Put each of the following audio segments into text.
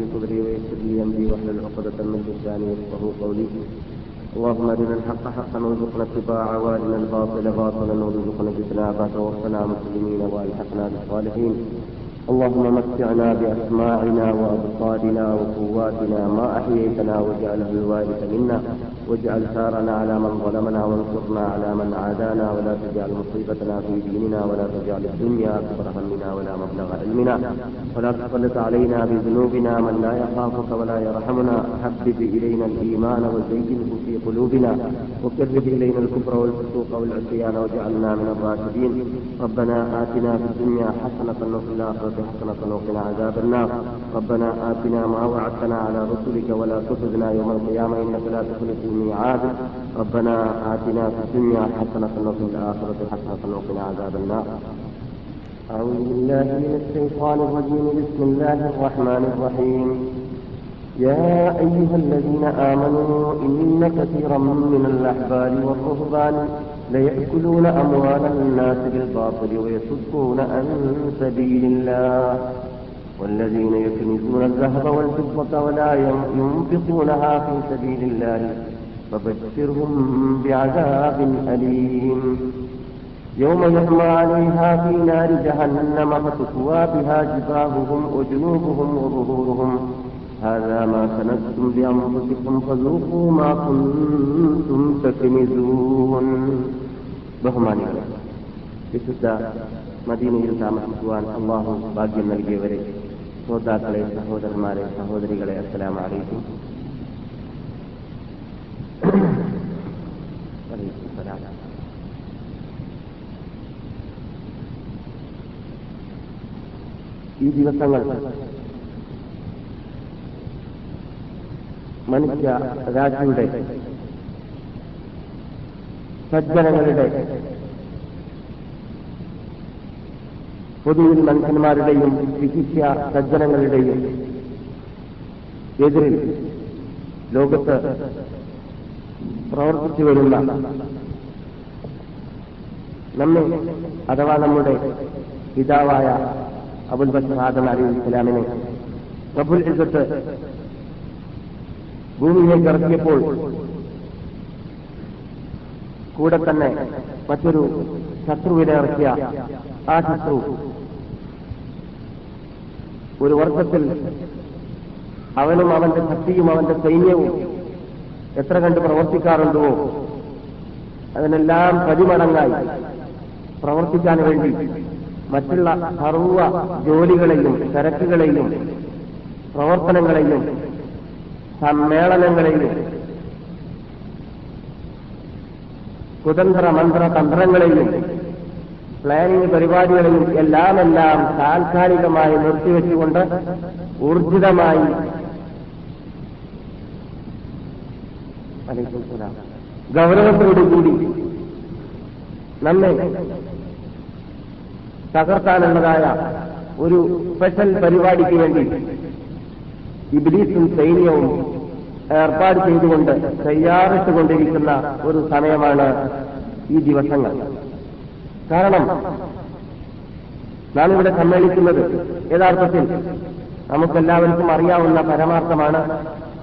صدري ويسر لي أمري واحلل عقدة من لساني يفقهوا قولي. اللهم أرنا الحق حقا وارزقنا اتباعه وأرنا الباطل باطلا وارزقنا اجتنابه توفنا مسلمين والحقنا بالصالحين. اللهم متعنا بأسماعنا وأبصارنا وقواتنا ما أحييتنا واجعله الوارث منا. واجعل ثارنا على من ظلمنا وانصرنا على من عادانا ولا تجعل مصيبتنا في ديننا ولا تجعل الدنيا أكبر همنا ولا مبلغ علمنا ولا تسلط علينا بذنوبنا من لا يخافك ولا يرحمنا حبب إلينا الإيمان وزينه في قلوبنا وكرر إلينا الكفر والفسوق والعصيان واجعلنا من الراشدين ربنا آتنا في الدنيا حسنة وفي الآخرة حسنة وقنا عذاب النار ربنا آتنا ما وعدتنا على رسلك ولا تخذنا يوم القيامة إنك لا تخلف الميعاد ربنا آتنا في الدنيا حسنة وفي الآخرة حسنة وقنا عذاب النار. أعوذ بالله من الشيطان الرجيم. بسم الله الرحمن الرحيم. يا أيها الذين آمنوا إن كثيرا من الأحبار والرهبان ليأكلون أموال الناس بالباطل ويصدون عن سبيل الله. والذين يكنزون الذهب والفضة ولا ينفقونها في سبيل الله. فبشرهم بعذاب أليم يوم يحمى عليها في نار جهنم فتكوى بها جباههم وجنوبهم وظهورهم هذا ما كنتم لأنفسكم فذوقوا ما كنتم تكنزون ബഹുമാനികൾ വിശുദ്ധ മദീനയിൽ താമസിക്കുവാൻ അള്ളാഹു ഭാഗ്യം നൽകിയവരെ ശ്രോതാക്കളെ സഹോദരന്മാരെ സഹോദരികളെ അസ്സലാം അറിയിക്കും ഈ ദിവസങ്ങൾ മനുഷ്യ രാജ്യയുടെ സജ്ജനങ്ങളുടെ പൊതുവിൽ മനുഷ്യന്മാരുടെയും വിശിഷ്യ സജ്ജനങ്ങളുടെയും എതിരിൽ ലോകത്ത് പ്രവർത്തിച്ചു വരുന്ന നമ്മെ അഥവാ നമ്മുടെ പിതാവായ അബുൽ ബഷർ അലി ഇസ്ലാമിനെ അബുൽ ഇസത്ത് ഭൂമിയിലേക്ക് ഇറക്കിയപ്പോൾ കൂടെ തന്നെ മറ്റൊരു ശത്രുവിനെ ഇറക്കിയ ആ ശത്രു ഒരു വർഷത്തിൽ അവനും അവന്റെ ശക്തിയും അവന്റെ സൈന്യവും എത്ര കണ്ട് പ്രവർത്തിക്കാറുണ്ടോ? അതിനെല്ലാം പ്രതിമടങ്ങായി പ്രവർത്തിക്കാൻ വേണ്ടി മറ്റുള്ള സർവ ജോലികളെയും തിരക്കുകളെയും പ്രവർത്തനങ്ങളെയും സമ്മേളനങ്ങളെയും കുതന്ത്ര മന്ത്ര തന്ത്രങ്ങളെയും പ്ലാനിംഗ് പരിപാടികളെയും എല്ലാം താൽക്കാലികമായി നിർത്തിവെച്ചുകൊണ്ട് ഊർജിതമായി ഗൗരവത്തോടുകൂടി നമ്മെ തകർത്താനുള്ളതായ ഒരു സ്പെഷ്യൽ പരിപാടിക്ക് വേണ്ടി ഇബ്ലീസും സൈന്യവും ഏർപ്പാട് ചെയ്തുകൊണ്ട് തയ്യാറിട്ടുകൊണ്ടിരിക്കുന്ന ഒരു സമയമാണ് ഈ ദിവസങ്ങൾ. കാരണം നാം ഇവിടെ സമ്മേളിക്കുന്നത് യഥാർത്ഥത്തിൽ നമുക്കെല്ലാവർക്കും അറിയാവുന്ന പരമാർത്ഥമാണ്.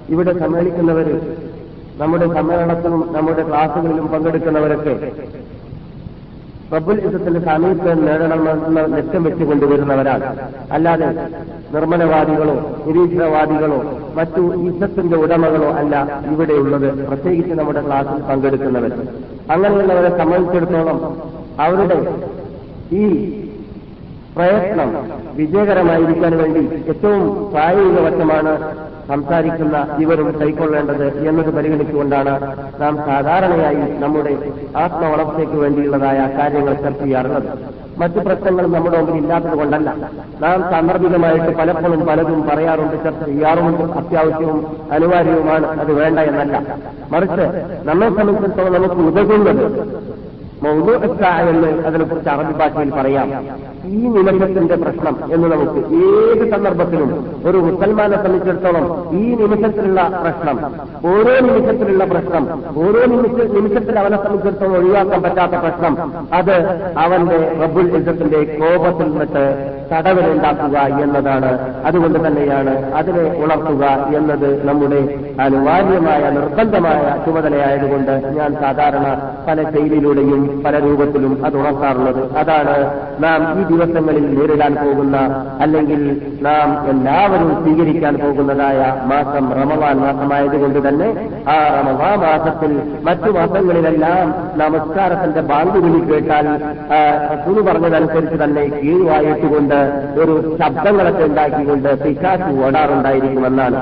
ഇവിടെ സമ്മേളിക്കുന്നവർ നമ്മുടെ സമ്മേളനത്തിലും നമ്മുടെ ക്ലാസുകളിലും പങ്കെടുക്കുന്നവരൊക്കെ റബ്ബുൽ ഇസത്തിന്റെ സാമീപ്യം നേടണമെന്ന ലക്ഷ്യം വെച്ചുകൊണ്ടുവരുന്നവരാൾ അല്ലാതെ നിർമ്മലവാദികളോ നിരീക്ഷണവാദികളോ മറ്റു ഇസത്തിന്റെ ഉടമകളോ അല്ല ഇവിടെയുള്ളത്. പ്രത്യേകിച്ച് നമ്മുടെ ക്ലാസ്സിൽ പങ്കെടുക്കുന്നവർ. അങ്ങനെയുള്ളവരെ സംബന്ധിച്ചിടത്തോളം അവരുടെ ഈ പ്രയത്നം വിജയകരമായിരിക്കാൻ വേണ്ടി ഏറ്റവും പ്രായോഗികവശമാണ് സംസാരിക്കുന്ന ഇവരും കൈക്കൊള്ളേണ്ടത് എന്നത് പരിഗണിച്ചുകൊണ്ടാണ് നാം സാധാരണയായി നമ്മുടെ ആത്മവളർച്ചയ്ക്ക് വേണ്ടിയുള്ളതായ കാര്യങ്ങൾ ചർച്ച ചെയ്യാറുള്ളത്. മറ്റു പ്രശ്നങ്ങൾ നമ്മുടെ മുമ്പിൽ ഇല്ലാത്തത് കൊണ്ടല്ല. നാം സാന്ദർഭികമായിട്ട് പലപ്പോഴും പലതും പറയാറുണ്ട് ചർച്ച ചെയ്യാറുമുണ്ട്. അത്യാവശ്യവും അനിവാര്യവുമാണ്. അത് വേണ്ട എന്നല്ല. മറിച്ച് നമ്മെ സംബന്ധിച്ചിടത്തോളം നമുക്ക് ഉതകുന്നത് മൗലു എന്ന് അതിനെക്കുറിച്ച് അറബി ഭാഷയിൽ പറയാം. ഈ നിമിഷത്തിന്റെ പ്രശ്നം എന്ന് നമുക്ക് ഏത് സന്ദർഭത്തിലും ഒരു മുസൽമാനെ സംബന്ധിച്ചിടത്തോളം ഈ നിമിഷത്തിലുള്ള പ്രശ്നം ഓരോ നിമിഷത്തിലുള്ള പ്രശ്നം ഓരോ നിമിഷ നിമിഷത്തിൽ അവനെ സംബന്ധിച്ചിടത്തോളം ഒഴിവാക്കാൻ പറ്റാത്ത പ്രശ്നം അത് അവന്റെ റബ്ബുൽ ഇസത്തിന്റെ കോപത്തിൽ നിന്നിട്ട് തടവിലുണ്ടാക്കുക എന്നതാണ്. അതുകൊണ്ട് തന്നെയാണ് അതിനെ ഉണർത്തുക എന്നത് നമ്മുടെ അനിവാര്യമായ നിർബന്ധമായ ചുമതലയായതുകൊണ്ട് ഞാൻ സാധാരണ പല ശൈലിയിലൂടെയും പല രൂപത്തിലും അത് ഉണർത്താറുള്ളത്. അതാണ് നാം ഈ ദിവസങ്ങളിൽ നേരിടാൻ പോകുന്ന അല്ലെങ്കിൽ നാം എല്ലാവരും സ്വീകരിക്കാൻ പോകുന്നതായ മാസം റമവാൻ മാസമായതുകൊണ്ട് തന്നെ ആ റമവാ മാസത്തിൽ മറ്റു മാസങ്ങളിലെല്ലാം നമസ്കാരത്തിന്റെ ബാങ്ക് വിളി കേട്ടാൽ റസൂൽ പറഞ്ഞതനുസരിച്ച് തന്നെ കീഴുവായിട്ടുകൊണ്ട് ഒരു ശബ്ദങ്ങളൊക്കെ ഉണ്ടാക്കിക്കൊണ്ട് പിശാച്ച് ഓടാറുണ്ടായിരിക്കുമെന്നാണ്.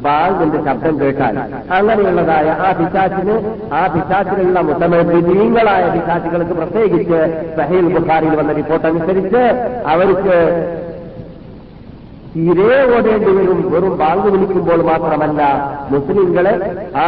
ബാങ്കിന്റെ ശബ്ദം കേട്ടാൽ അങ്ങനെയുള്ളതായ ആ പിശാച്ചിന് ആ പിശാച്ചിലുള്ള മുത്തമീങ്ങളായ പിശാച്ചുകൾക്ക് പ്രത്യേകിച്ച് സഹേൽ ബുഖാരിയിൽ വന്ന റിപ്പോർട്ട് അനുസരിച്ച് അവർക്ക് തീരെ ഓടേണ്ടി വരും വെറും ബാങ്ക് വിളിക്കുമ്പോൾ മാത്രമല്ല മുസ്ലിങ്ങളെ ആ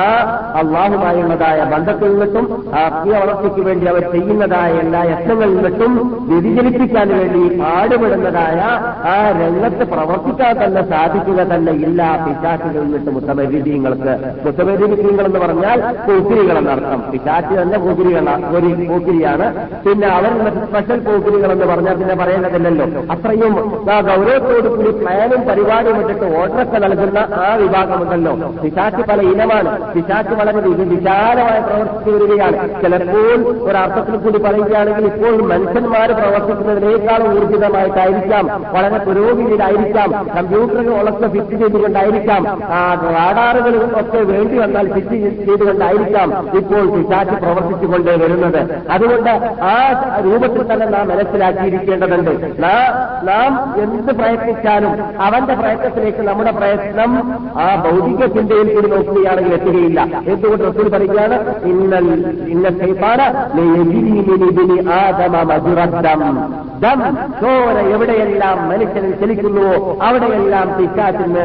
അള്ളാഹുമായുള്ളതായ ബന്ധത്തിൽ നിന്നിട്ടും ആത്മീയ വളർച്ചയ്ക്ക് വേണ്ടി അവർ ചെയ്യുന്നതായ എല്ലാ യത്നങ്ങളിൽ നിന്നിട്ടും വ്യതിചലിപ്പിക്കാൻ വേണ്ടി പാടുപെടുന്നതായ ആ രംഗത്ത് പ്രവർത്തിക്കാൻ തന്നെ സാധിക്കുക തന്നെ ഇല്ല പിശാറ്റുകളിൽ നിന്നിട്ട് മുത്തമരീതിങ്ങൾക്ക് മുത്തമരീതിങ്ങൾ എന്ന് പറഞ്ഞാൽ പോക്കിരികൾ എന്നർത്ഥം പിശാറ്റ് തന്നെ പോക്കിരികളാണ് പോക്കിരിയാണ് പിന്നെ അവർ സ്പെഷ്യൽ പൂക്കിരികൾ എന്ന് പറഞ്ഞാൽ പിന്നെ പറയേണ്ടതില്ലല്ലോ. അത്രയും ഗൗരവത്തോടു കൂടി പ്ലാനും പരിപാടിയും ഇട്ടിട്ട് ഓർഡറൊക്കെ നൽകുന്ന ആ വിഭാഗമുണ്ടല്ലോ. പിശാച്ച് പല ഇനമാണ്. പിശാച്ച് വളരെ വിശാലമായി പ്രവർത്തിച്ചു വരികയാണ്. ചിലപ്പോൾ ഒരർത്ഥത്തിൽ കൂടി പറയുകയാണെങ്കിൽ ഇപ്പോൾ മനുഷ്യന്മാർ പ്രവർത്തിക്കുന്നതിനേക്കാളും ഊർജിതമായിട്ടായിരിക്കാം. വളരെ പുരോഗതിയിലായിരിക്കാം. കമ്പ്യൂട്ടറുകൾ കമ്പ്യൂട്ടറുകളൊക്കെ ഫിറ്റ് ചെയ്തുകൊണ്ടായിരിക്കാം. റാഡാറുകൾ ഒക്കെ വേണ്ടി വന്നാൽ ഫിറ്റ് ചെയ്തുകൊണ്ടായിരിക്കാം ഇപ്പോൾ പിശാച്ച് പ്രവർത്തിച്ചുകൊണ്ടേ വരുന്നത്. അതുകൊണ്ട് ആ രൂപത്തിൽ തന്നെ നാം മനസ്സിലാക്കിയിരിക്കേണ്ടതുണ്ട്. നാം എന്ത് പ്രയത്നിച്ചാലും അവന്റെ പ്രയത്നത്തിലേക്ക് നമ്മുടെ പ്രയത്നം ആ ഭൗതിക ചിന്തയിൽ കൂടി നോക്കുകയാണെങ്കിൽ എത്തുകയില്ല. എന്തുകൊണ്ട് റസൂൽ പറയുകയാണ്? ഇന്നൽ ഇന്ന പാട് ആദമ മജുറദ്ദം ദം ചോര എവിടെയെല്ലാം മനുഷ്യനിൽ ചലിക്കുന്നുവോ അവിടെയെല്ലാം പിശാച്ചിന്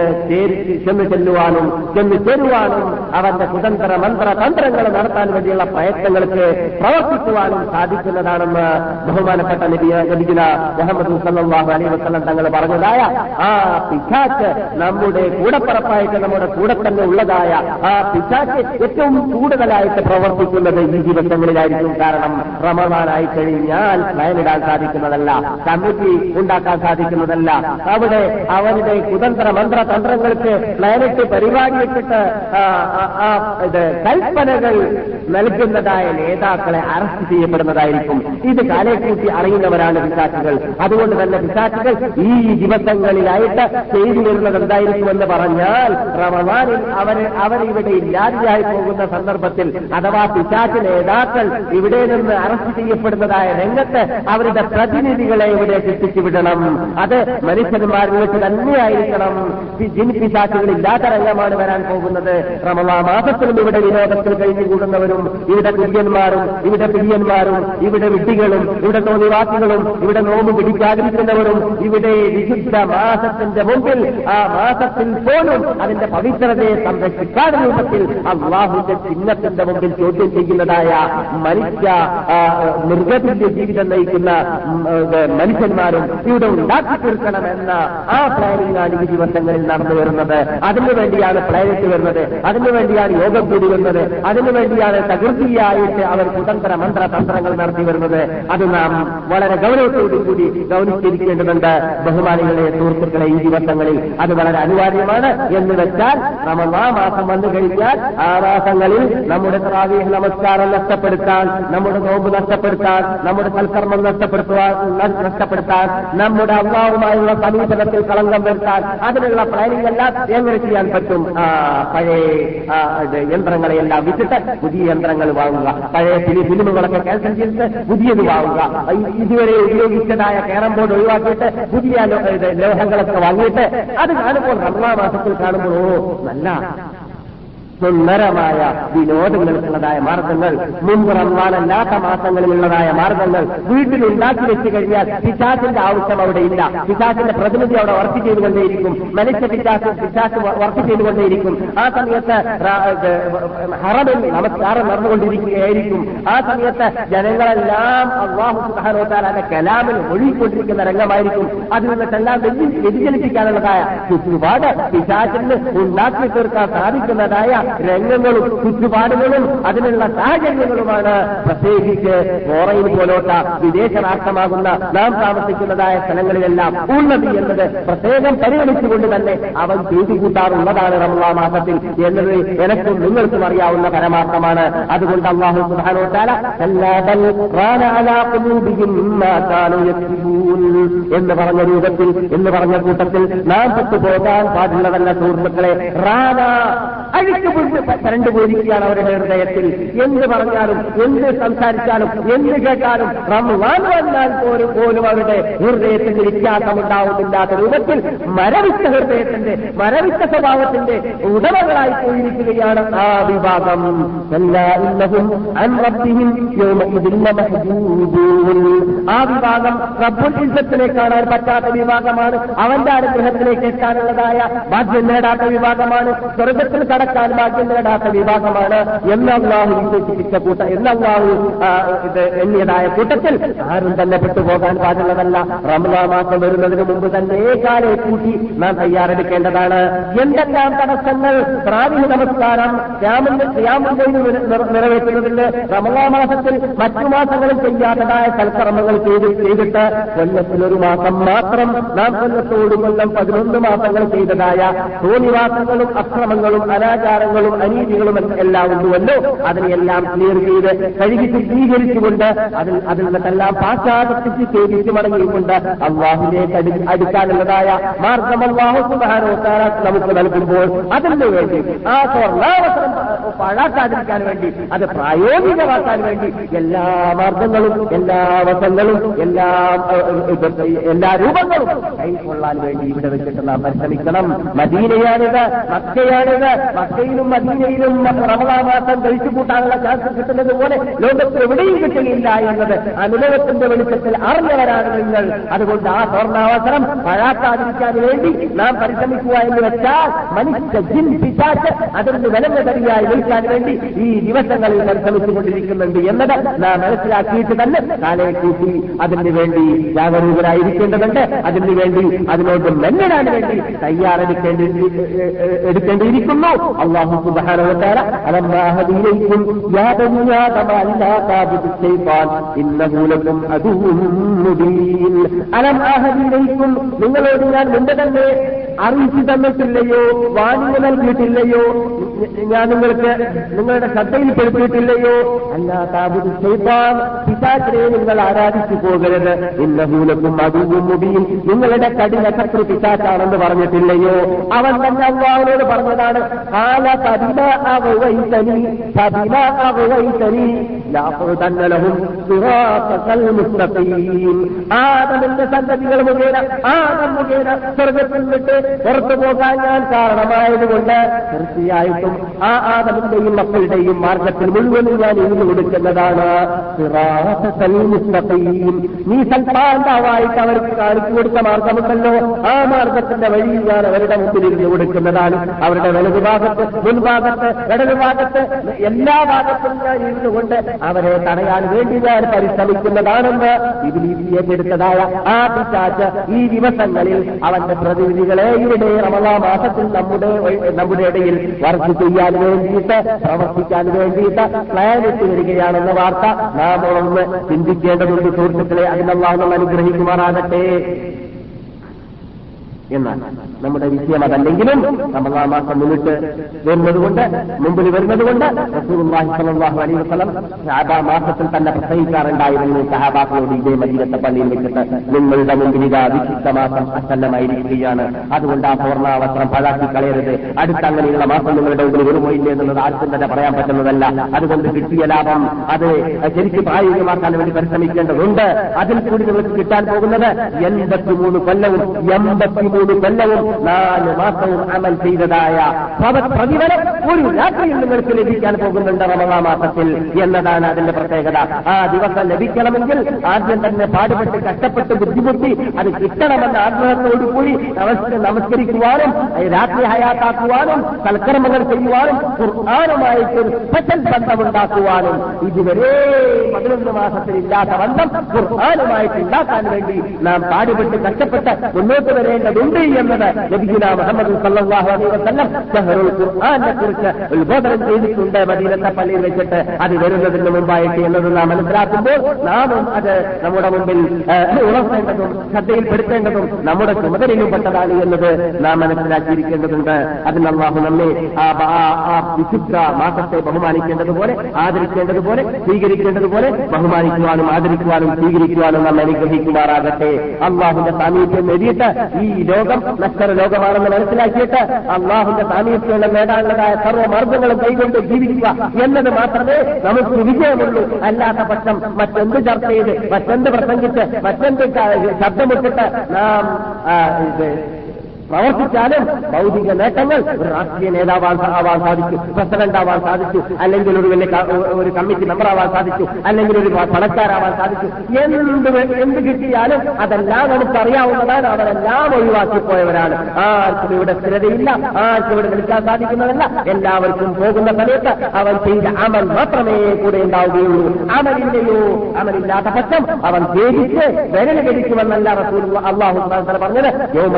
ചെന്ന് ചെല്ലുവാനും ചെന്ന് ചേരുവാനും അവന്റെ കുതന്ത്ര മന്ത്ര തന്ത്രങ്ങൾ നടത്താൻ വേണ്ടിയുള്ള പ്രയത്നങ്ങൾക്ക് പ്രവർത്തിക്കുവാനും സാധിക്കുന്നതാണെന്ന് ബഹുമാനപ്പെട്ട നബിഗുല മുഹമ്മദ് സല്ലാഹു അലൈ വസ്ലം തങ്ങൾ പറഞ്ഞതായ ആ പിശാച്ച് നമ്മുടെ കൂടപ്പറപ്പായിട്ട് നമ്മുടെ കൂടെ തന്നെ ഉള്ളതായ ആ പിശാച്ച് ഏറ്റവും കൂടുതലായിട്ട് പ്രവർത്തിക്കുന്നത് ഈ ദിവസങ്ങളിലായിരിക്കും. കാരണം റമദാനായി കഴിഞ്ഞാൽ പ്ലാനിടാൻ സാധിക്കുന്നതല്ല. കമ്മിറ്റി ഉണ്ടാക്കാൻ സാധിക്കുന്നതല്ല. അവിടെ അവരുടെ കുതന്ത്ര മന്ത്ര തന്ത്രങ്ങൾക്ക് പ്ലാനിട്ട് പരിപാടിയിട്ടിട്ട് ഇത് കൽപ്പനകൾ നൽകുന്നതായ നേതാക്കളെ അറസ്റ്റ് ചെയ്യപ്പെടുന്നതായിരിക്കും. ഇത് കാലേക്കൂട്ടി അറിയുന്നവരാണ് പിശാച്ചുകൾ അതുകൊണ്ട് തന്നെ പിശാച്ചുകൾ ഈ ദിവസങ്ങളിലായിട്ട് ചെയ്തു വരുന്നത് എന്തായിരിക്കുമെന്ന് പറഞ്ഞാൽ റമവാനിൽ അവർ അവരിവിടെ ഇല്ലാതെയായി പോകുന്ന സന്ദർഭത്തിൽ അഥവാ പിശാച്ച് നേതാക്കൾ ഇവിടെ നിന്ന് അറസ്റ്റ് ചെയ്യപ്പെടുന്നതായ രംഗത്ത് അവരുടെ പ്രതിനിധികളെ ഇവിടെ എത്തിച്ചു വിടണം അത് മനുഷ്യന്മാരിൽ വെച്ച് തന്നെയായിരിക്കണം ജിൻ പിശാച്ചുകൾ ഇല്ലാത്ത രംഗമാണ് വരാൻ പോകുന്നത്. റമവാ മാസത്തിലും ഇവിടെ വിനോദത്തിൽ കഴിഞ്ഞുകൂടുന്നവരും ഇവിടെ കുര്യന്മാരും ഇവിടെ പിടിയന്മാരും ഇവിടെ വിട്ടികളും ഇവിടെ തോന്നിവാസികളും ഇവിടെ നോമ്പ് പിടിക്കാതിരിക്കുന്നവരും ഇവിടെ വിശുദ്ധ മാസത്തിന്റെ മുമ്പിൽ ആ മാസത്തിൽ പോലും അതിന്റെ പവിത്രതയെ സംരക്ഷിക്കാത്ത രൂപത്തിൽ അള്ളാഹുന്റെ ചിഹ്നത്തിന്റെ മുമ്പിൽ ചോദ്യം ചെയ്യുന്നതായ മനുഷ്യ മൃഗത്തിന്റെ ജീവിതം നയിക്കുന്ന മനുഷ്യന്മാരും ഇവിടെ ഉണ്ടാക്കി തീർക്കണമെന്ന ആ പ്ലാനിംഗ് ആണ് ഈ ദിവസങ്ങളിൽ നടന്നു വരുന്നത്. അതിനു വേണ്ടിയാണ് പ്ലാനറ്റ് വരുന്നത്. അതിനു വേണ്ടിയാണ് യോഗം കൂടി വരുന്നത്. അതിനു വേണ്ടിയാണ് തകൃതിയായിട്ട് അവർ കുതന്ത്ര മന്ത്ര തന്ത്രങ്ങൾ നടത്തി വരുന്നത്. അത് നാം വളരെ ഗൗരവത്തോടു കൂടി ഗൗനിച്ചിരിക്കേണ്ടതുണ്ട്. ബഹുമാനികളെ സുഹൃത്തുക്കളെ ഈ ദിവസങ്ങളിൽ അത് വളരെ അനിവാര്യമാണ് എന്ന് വെച്ചാൽ നമ്മൾ ആ മാസം വന്നു കഴിഞ്ഞാൽ ആ മാസങ്ങളിൽ നമ്മുടെ ത്രാവീഹ് നമസ്കാരം നഷ്ടപ്പെടുത്താൻ നമ്മുടെ നോമ്പ് നഷ്ടപ്പെടുത്താൻ നമ്മുടെ സൽക്കർമ്മം നഷ്ടപ്പെടുത്തുവാൻ നഷ്ടപ്പെടുത്താൻ നമ്മുടെ അള്ളാവുമായുള്ള സമീപനത്തിൽ കളങ്കം വരുത്താൻ അതിനുള്ള പ്ലാനിംഗ് എല്ലാം എങ്ങനെ ചെയ്യാൻ പറ്റും? പഴയ യന്ത്രങ്ങളെയെല്ലാം വിറ്റിട്ട് പുതിയ യന്ത്രങ്ങൾ വാങ്ങുക. പഴയ ഫിലിമുകളൊക്കെ ക്യാൻസൽ ചെയ്തിട്ട് പുതിയത് വാങ്ങുക. ഇതുവരെ ഉപയോഗിച്ചതായ ക്യാരം ബോർഡ് ഒഴിവാക്കിയിട്ട് പുതിയ ലോഹങ്ങളൊക്കെ വാങ്ങിയിട്ട് അത് കാണുമ്പോൾ റമദാ മാസത്തിൽ കാണുമ്പോൾ ഓ നല്ല സുന്ദരമായ വിനോദങ്ങൾക്കുള്ളതായ മാർഗങ്ങൾ മുമ്പ് റംവാനല്ലാത്ത മാസങ്ങളിലുള്ളതായ മാർഗങ്ങൾ വീട്ടിൽ ഉണ്ടാക്കി വെച്ച് കഴിഞ്ഞാൽ പിശാസിന്റെ ആവശ്യം അവിടെ ഇല്ല. പിശാസിന്റെ പ്രതിനിധി അവിടെ വർക്ക് ചെയ്തുകൊണ്ടേയിരിക്കും. മനുഷ്യ പിശാസ് പിശാസ് വർക്ക് ചെയ്തുകൊണ്ടേയിരിക്കും. ആ സമയത്ത് ഹറമിൽ നമസ്കാരം നടന്നുകൊണ്ടിരിക്കുകയായിരിക്കും. ആ സമയത്ത് ജനങ്ങളെല്ലാം അള്ളാഹു സുഹാനോത്താലെ കലാമിൽ ഒഴുകിക്കൊണ്ടിരിക്കുന്ന രംഗമായിരിക്കും. അതിൽ നിന്നിട്ടെല്ലാം വ്യതിചലിപ്പിക്കാനുള്ളതായ ചുറ്റുപാട് പിശാസിന് ഉണ്ടാക്കി തീർക്കാൻ സാധിക്കുന്നതായ രംഗങ്ങളും ചുറ്റുപാടുകളും അതിനുള്ള സാഹചര്യങ്ങളുമാണ് പ്രത്യേകിച്ച് ഫോറൈൻ പോലോട്ട വിദേശ രാഷ്ട്രമാകുന്ന നാം താമസിക്കുന്നതായ സ്ഥലങ്ങളിലെല്ലാം ഉള്ളത് എന്നത് പ്രത്യേകം പരിഗണിച്ചുകൊണ്ട് തന്നെ അവൻ ചെയ്തു കൂട്ടാറുള്ളതാണ് റമലാ മാസത്തിൽ എന്നത് എനക്കും നിങ്ങൾക്കും അറിയാവുന്ന പരമാർത്ഥമാണ്. അതുകൊണ്ട് അള്ളാഹു സുധാനോട്ടാല എന്ന് പറഞ്ഞ രൂപത്തിൽ എന്ന് പറഞ്ഞ കൂട്ടത്തിൽ നാം പെട്ടുപോകാൻ പാടുള്ളതല്ല സുഹൃത്തുക്കളെ റാന കരണ്ടു പോയിരിക്കുകയാണ് അവരുടെ ഹൃദയത്തിൽ. എന്ത് പറഞ്ഞാലും എന്ത് സംസാരിച്ചാലും എന്ത് കേട്ടാലും റംസാൻ വന്നാൽ പോലും പോലും അവരുടെ ഹൃദയത്തിന്റെ വ്യത്യാസമുണ്ടാവുന്നില്ലാത്ത രൂപത്തിൽ മരവിച്ച ഹൃദയത്തിന്റെ മരവിച്ച സ്വഭാവത്തിന്റെ ഉടമകളായി പോയിരിക്കുകയാണ് ആ വിഭാഗം. ആ വിഭാഗം റബ്ബുൽ ഇസ്സത്തിനെ കാണാൻ പറ്റാത്ത വിഭാഗമാണ്. അവന്റെ അനുഗ്രഹത്തിലേക്ക് എത്താനുള്ളതായ ഭാഗ്യം നേടാത്ത വിഭാഗമാണ്. സ്വർഗത്തിൽ കടക്കാൻ ഭാഗ്യം വിഭാഗമാണ് വിഭാഗമാണ് അള്ളാഹു വിശേഷിപ്പിച്ച കൂട്ട എന്നല്ലാഹു ഇത് എണ്ണിയതായ കൂട്ടത്തിൽ ആരും തന്നെ പെട്ടുപോകാൻ പാടുള്ളതല്ല. റംലാ മാസം വരുന്നതിന് മുമ്പ് തന്നെ കാലെ കൂട്ടി നാം തയ്യാറെടുക്കേണ്ടതാണ്. എന്തെല്ലാം തടസ്സങ്ങൾ പ്രാവിഹ നമസ്കാരം രാമുണ്ടെന്ന് നിറവേറ്റുന്നതിന് റമലാ മാസത്തിൽ മറ്റു മാസങ്ങളിൽ ചെയ്യാത്തതായ സൽക്കർമ്മങ്ങൾ ചെയ്ത് ചെയ്തിട്ട് കൊല്ലത്തിലൊരു മാസം മാത്രം നാം കൊല്ലത്തോട് കൊല്ലം പതിനൊന്ന് മാസങ്ങൾ ചെയ്തതായ തോന്നിവാസങ്ങളും അക്രമങ്ങളും അനാചാരങ്ങളും അനീതികളും എല്ലാം ഉണ്ടുവല്ലോ. അതിനെയെല്ലാം ക്ലിയർ ചെയ്ത് കഴുകി ശുദ്ധീകരിച്ചുകൊണ്ട് അതിൽ അതിൽ നിന്നെല്ലാം പാശ്ചാത്യത്തിൽ ഛേദിച്ചു മടങ്ങിയിട്ടുണ്ട്. അള്ളാഹുലേക്ക് അടിക്കാനുള്ളതായ മാർഗം അള്ളാഹു സുധാനോത്താര നമുക്ക് നൽകുമ്പോൾ അതിന് വേണ്ടി ആ സ്വർണാവസരം പാഴാക്കാതിരിക്കാൻ വേണ്ടി അത് പ്രായോഗികമാക്കാൻ വേണ്ടി എല്ലാ മാർഗങ്ങളും എല്ലാ വശങ്ങളും എല്ലാ എല്ലാ രൂപങ്ങളും കൈക്കൊള്ളാൻ വേണ്ടി ഇവിടെ വെച്ചിട്ട് നാം പരിശ്രമിക്കണം. മദീനയാണിത് മക്കയാണിത് മക്കയിലും മദീനയിലും റമദാ മാസം കഴിച്ചു കൂട്ടാനുള്ള ചാൻസ് കിട്ടുന്നത് പോലെ ലോകത്തിൽ എവിടെയും കിട്ടുകയില്ല എന്നത് അനുഭവത്തിന്റെ വെളിച്ചത്തിൽ അറിഞ്ഞവരാണ് നിങ്ങൾ. അതുകൊണ്ട് ആ സ്വർണാവസരം പഴാക്കാതിരിക്കാൻ വേണ്ടി നാം പരിശ്രമിക്കുക എന്ന് വെച്ചാൽ മനുഷ്യ ജിൻ പിശാച്ച് അതിന് വിലങ്ങ തരിയായി നിൽക്കാൻ വേണ്ടി ഈ ദിവസങ്ങളിൽ പരിശ്രമിച്ചുകൊണ്ടിരിക്കുന്നുണ്ട് എന്നത് നാം മനസ്സിലാക്കിയിട്ട് തന്നെ കാലയെ കൂട്ടി അതിന് വേണ്ടി ജാഗരൂകരായിരിക്കേണ്ടതുണ്ട്. അതിനു വേണ്ടി അതിനോട് മെന്നടാൻ വേണ്ടി തയ്യാറെടുക്കേണ്ടി എടുക്കേണ്ടിയിരിക്കുന്നു. അള്ളാഹു അലം നിങ്ങളോട് ഞാൻ മുമ്പ് തന്നെ അറിയിച്ചു തന്നിട്ടില്ലയോ വാണിംഗ് നൽകിയിട്ടില്ലയോ? ഞാൻ നിങ്ങൾക്ക് നിങ്ങളുടെ ശ്രദ്ധയിൽപ്പെടുത്തിയിട്ടില്ലയോ? പെടുത്തിയിട്ടില്ലയോ അല്ലാതെ നിങ്ങൾ ആരാധിച്ചു പോകരുത്. ഇന്ന മൂലക്കും അതും മുടിയും നിങ്ങളുടെ കഠിന ശത്രു പിശാച്ചാണെന്ന് പറഞ്ഞിട്ടില്ലയോ? അവൻ തന്നെ അള്ളാഹുനോട് പറഞ്ഞതാണ് കാല പതിന അവൈതനി പതിന അവൈതനി തന്നലഹും ആദമിന്റെ സന്തതികൾ മുഖേന ആദം മുഖേന സ്വർഗത്തിൽ വിട്ട് പുറത്തു പോകാൻ ഞാൻ കാരണമായതുകൊണ്ട് തീർച്ചയായിട്ടും ആ ആദമിന്റെയും മക്കളുടെയും മാർഗത്തിൽ മുഴുവനും ഞാൻ ഇന്ന് കൊടുക്കുന്നതാണ്. നീ സൽപാന്താവായിട്ട് അവർക്ക് കാണിച്ചു കൊടുത്ത മാർഗമുണ്ടല്ലോ. ആ മാർഗത്തിന്റെ വഴിയിൽ ഞാൻ അവരുടെ മുമ്പിൽ കൊടുക്കുന്നതാണ്. അവരുടെ വലതുഭാഗത്ത് മുൻഭാഗത്ത് ഇടതുഭാഗത്ത് എല്ലാ ഭാഗത്തും ഞാൻ ഇരുന്നുകൊണ്ട് അവരെ തടയാൻ വേണ്ടി ഞാൻ പരിശ്രമിക്കുന്നതാണെന്ന് ഇതിൽ ഏറ്റെടുത്തതായ ആ പിശാച്ച് ഈ ദിവസങ്ങളിൽ അവന്റെ പ്രതിനിധികളെ ഇവിടെ റമദാ മാസത്തിൽ നമ്മുടെ നമ്മുടെ ഇടയിൽ വർക്ക് ചെയ്യാൻ വേണ്ടിയിട്ട് പ്രവർത്തിക്കാൻ വേണ്ടിയിട്ട് പ്ലാൻ ഇട്ട് വരികയാണെന്ന വാർത്ത നാം ഒന്ന് ചിന്തിക്കേണ്ടതുണ്ട് സുഹൃത്തുക്കളെ. അതിനുള്ള അനുഗ്രഹിക്കുമാറാകട്ടെ. എന്നാൽ നമ്മുടെ വിഷയം അതല്ലെങ്കിലും റമദാൻ മാസം മുന്നിട്ട് വരുന്നതുകൊണ്ട് മുമ്പിൽ വരുന്നതുകൊണ്ട് റസൂലുള്ളാഹി സ്വല്ലല്ലാഹു അലൈഹി വസല്ലം ഷാബ മാസത്തിൽ തന്നെ പ്രസംഗിക്കാറുണ്ടായിരുന്നു. ഷഹാബാക്കളോട് ഇതേ മദീനത്തെ പള്ളിയിൽ വെച്ചിട്ട് നിങ്ങളുടെ മുമ്പിൽ ഇതാ വിശുദ്ധ മാസം അച്ഛന്നമായിരിക്കുകയാണ് അതുകൊണ്ട് ആ പൂർണാവസ്ത്രം പഴാക്കി കളയരുത്. അടുത്ത അങ്ങനെയുള്ള മാസം നിങ്ങളുടെ മുമ്പിൽ വരുമോയില്ലേ എന്നുള്ളത് ആർക്കും തന്നെ പറയാൻ പറ്റുന്നതല്ല. അതുകൊണ്ട് കിട്ടിയ ലാഭം അത് ശരിക്കും പ്രായോഗികമാക്കാൻ വേണ്ടി പരിശ്രമിക്കേണ്ടതുണ്ട്. അതിൽ കൂടി നിങ്ങൾക്ക് കിട്ടാൻ പോകുന്നത് എൺപത്തിമൂന്ന് കൊല്ലവും എൺപത്തിമൂന്ന് കൊല്ലവും നാല് മാസവും അമൽ ചെയ്തതായ പ്രതിഫലം ഒരു രാത്രിയിൽ നിങ്ങൾക്ക് ലഭിക്കാൻ പോകുന്നുണ്ട് റമദാ മാസത്തിൽ എന്നതാണ് അതിന്റെ പ്രത്യേകത. ആ ദിവസം ലഭിക്കണമെങ്കിൽ ആദ്യം തന്നെ പാടുപെട്ട് കഷ്ടപ്പെട്ട് ബുദ്ധിമുട്ടി അത് കിട്ടണമെന്ന ആഗ്രഹത്തോടുകൂടി നമസ്കരിക്കുവാനും രാത്രി ഹയാത്താക്കുവാനും സൽക്കർമ്മങ്ങൾ ചെയ്യുവാനും ഖുർആാനുമായിട്ട് ഒരു സ്പെഷ്യൽ ബന്ധമുണ്ടാക്കുവാനും ഇതുവരെ പതിനൊന്ന് മാസത്തിൽ ഇല്ലാത്ത ബന്ധം ഖുർആാനുമായിട്ട് ഉണ്ടാക്കാൻ വേണ്ടി നാം പാടുപെട്ട് കഷ്ടപ്പെട്ട് മുന്നോട്ട് വരേണ്ടതുണ്ട്. ഉണ്ട് എന്നത് നബിഗുന മുഹമ്മദ് ഷഹറുൽ ഖുർആനെ കുറിച്ച് ഉത്ബോധനം ചെയ്തിട്ടുണ്ട്. മദീനത്തെ പള്ളിയിൽ വെച്ചിട്ട് അത് വരുന്നതിന് മുമ്പായിട്ട് എന്നത് നാം മനസ്സിലാക്കുമ്പോൾ നാമും അത് നമ്മുടെ മുമ്പിൽ ഉണർത്തേണ്ടതും ശ്രദ്ധയിൽപ്പെടുത്തേണ്ടതും നമ്മുടെ ചുമതലയിലും പെട്ടതാണ് എന്നത് നാം മനസ്സിലാക്കിയിരിക്കേണ്ടതുണ്ട്. അതിന് അള്ളാഹു നമ്മെ ആ വിശുദ്ധ മാസത്തെ ബഹുമാനിക്കേണ്ടതുപോലെ ആദരിക്കേണ്ടതുപോലെ സ്വീകരിക്കേണ്ടതുപോലെ ബഹുമാനിക്കുവാനും ആദരിക്കുവാനും സ്വീകരിക്കുവാനും നാം അനുഗ്രഹിക്കുമാറാകട്ടെ. അള്ളാഹുന്റെ സാമീപ്യം നേടിയിട്ട് ഈ ലോകം നശ്വര ലോകമാണെന്ന് മനസ്സിലാക്കിയിട്ട് അള്ളാഹുന്റെ സാമീപ്യങ്ങൾ നേടാനുള്ളതായ സർവമാർഗങ്ങളും കൈകൊണ്ട് ജീവിക്കുക എന്നത് മാത്രമേ നമുക്ക് വിജയമുള്ളൂ. അല്ലാത്ത പക്ഷം മറ്റെന്ത് ചർച്ച ചെയ്ത് മറ്റെന്ത് പ്രസംഗിച്ച് മറ്റെന്ത് ശബ്ദമുട്ടിട്ട് നാം പ്രവർത്തിച്ചാലും ഭൗതിക നേട്ടങ്ങൾ ഒരു രാഷ്ട്രീയ നേതാവാൻ ആവാൻ സാധിച്ചു പ്രസിഡന്റ് ആവാൻ സാധിച്ചു അല്ലെങ്കിൽ ഒരു വലിയ ഒരു കമ്മിറ്റി മെമ്പർ ആവാൻ സാധിച്ചു അല്ലെങ്കിൽ ഒരു പണക്കാരാവാൻ സാധിച്ചു. എന്ത് എന്ത് കിട്ടിയാലും അതെല്ലാം നമുക്ക് അറിയാവുന്നതാണ് അവരെല്ലാം ഒഴിവാക്കിപ്പോയവരാണ്. ആർക്കും ഇവിടെ സ്ഥിരതയില്ല ആർക്കും ഇവിടെ നിൽക്കാൻ സാധിക്കുന്നതല്ല. എല്ലാവർക്കും പോകുന്ന സമയത്ത് അവൻ ചെയ്ത അമൽ മാത്രമേ കൂടെ ഉണ്ടാവുകയുള്ളൂ. അമലില്ലയോ അമലില്ലാത്ത പക്ഷം അവൻ ഖേദിച്ച് വിരൽ കടിക്കുമെന്നല്ല റസൂൽ അള്ളാഹു പറഞ്ഞത്. യൗമ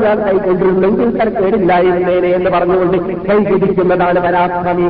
ഞാൻ കൈക്കൊണ്ടിരുന്നെങ്കിൽ തരക്കേടില്ലായിരുന്നേനെ എന്ന് പറഞ്ഞുകൊണ്ട് കൈ പിടിക്കുന്നതാണ് പരാക്രമി.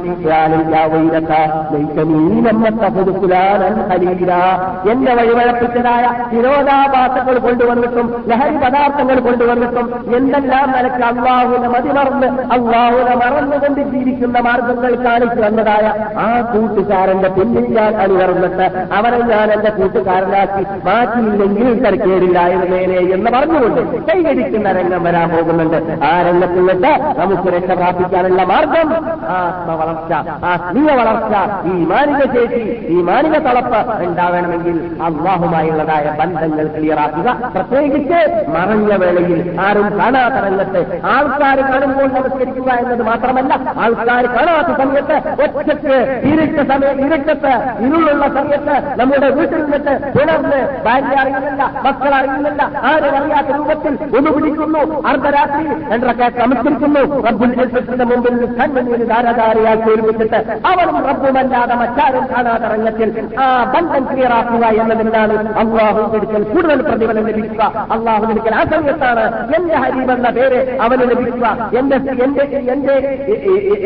എന്റെ വഴിവഴപ്പിച്ചതായ വിരോധാഭാസങ്ങൾ കൊണ്ടുവന്നിട്ടും ലഹരി പദാർത്ഥങ്ങൾ കൊണ്ടുവന്നിട്ടും എന്തെല്ലാം നിനക്ക് അള്ളാഹുനെ മതിമറന്ന് അള്ളാഹുനെ മറന്നുകൊണ്ട് ജീവിക്കുന്ന മാർഗങ്ങൾ കാണിച്ചു വന്നതായ ആ കൂട്ടുകാരന്റെ പിന്നിൽ ഞാൻ അണിവർന്നിട്ട് അവനെ ഞാൻ എന്റെ കൂട്ടുകാരനാക്കി മാറ്റിയില്ലെങ്കിൽ തരക്കേടില്ലായിരുന്നേനെ എന്ന് പറഞ്ഞുകൊണ്ട് കൈകരിക്കുന്ന രംഗം വരാൻ പോകുന്നുണ്ട്. ആ രംഗത്തിൽ നിന്നിട്ട് നമുക്ക് രക്ഷ പ്രാപിക്കാനുള്ള മാർഗം ആത്മവളർച്ച. ആത്മീയ വളർച്ച ഈ മാനിക ശേഷി ഈ മാനിക തളപ്പ് ഉണ്ടാവണമെങ്കിൽ അള്ളാഹുമായുള്ളതായ ബന്ധങ്ങൾ ക്ലിയറാക്കുക പ്രത്യേകിച്ച് മറഞ്ഞ വേളയിൽ ആരും കാണാത്ത രംഗത്ത് ആൾക്കാർ കാണുമ്പോൾ നമസ്കരിക്കുക എന്നത് മാത്രമല്ല ആൾക്കാർ കാണാത്ത സമയത്ത് ഒറ്റയ്ക്ക് ഇരുട്ട സമയം ഇരുട്ടത്ത് ഇരുളുള്ള സമയത്ത് നമ്മുടെ വീട്ടിൽ നിന്നിട്ട് പുലർന്ന് ഭാര്യ അറിയുന്നില്ല മക്കൾ അറിയുന്നില്ല ആരും അറിയാത്ത രൂപത്തിൽ ഒന്ന് പിടിക്കുന്നു. അർദ്ധരാത്രി രണ്ടരക്കെ നമസ്കരിക്കുന്നു റബ്ബുൽ ഇസ്സത്തിന്റെ മുമ്പിൽ കണ്ണുനീര് ധാരാധാരയാക്കി ഒരുമിച്ചിട്ട് അവനും റബ്ബുമല്ലാതെ മറ്റാരും കാണാത്ത രംഗത്തിൽ ആ ബന്ധം ക്ലിയറാക്കുക എന്നതിനാണ് അള്ളാഹു ഒരിക്കൽ കൂടുതൽ പ്രതിഫലം ലഭിക്കുക. അള്ളാഹു ഒരിക്കൽ ആ സമയത്താണ് എന്റെ ഹരീബ് എന്ന പേര് അവന് ലഭിക്കുക. എന്റെ എന്റെ എന്റെ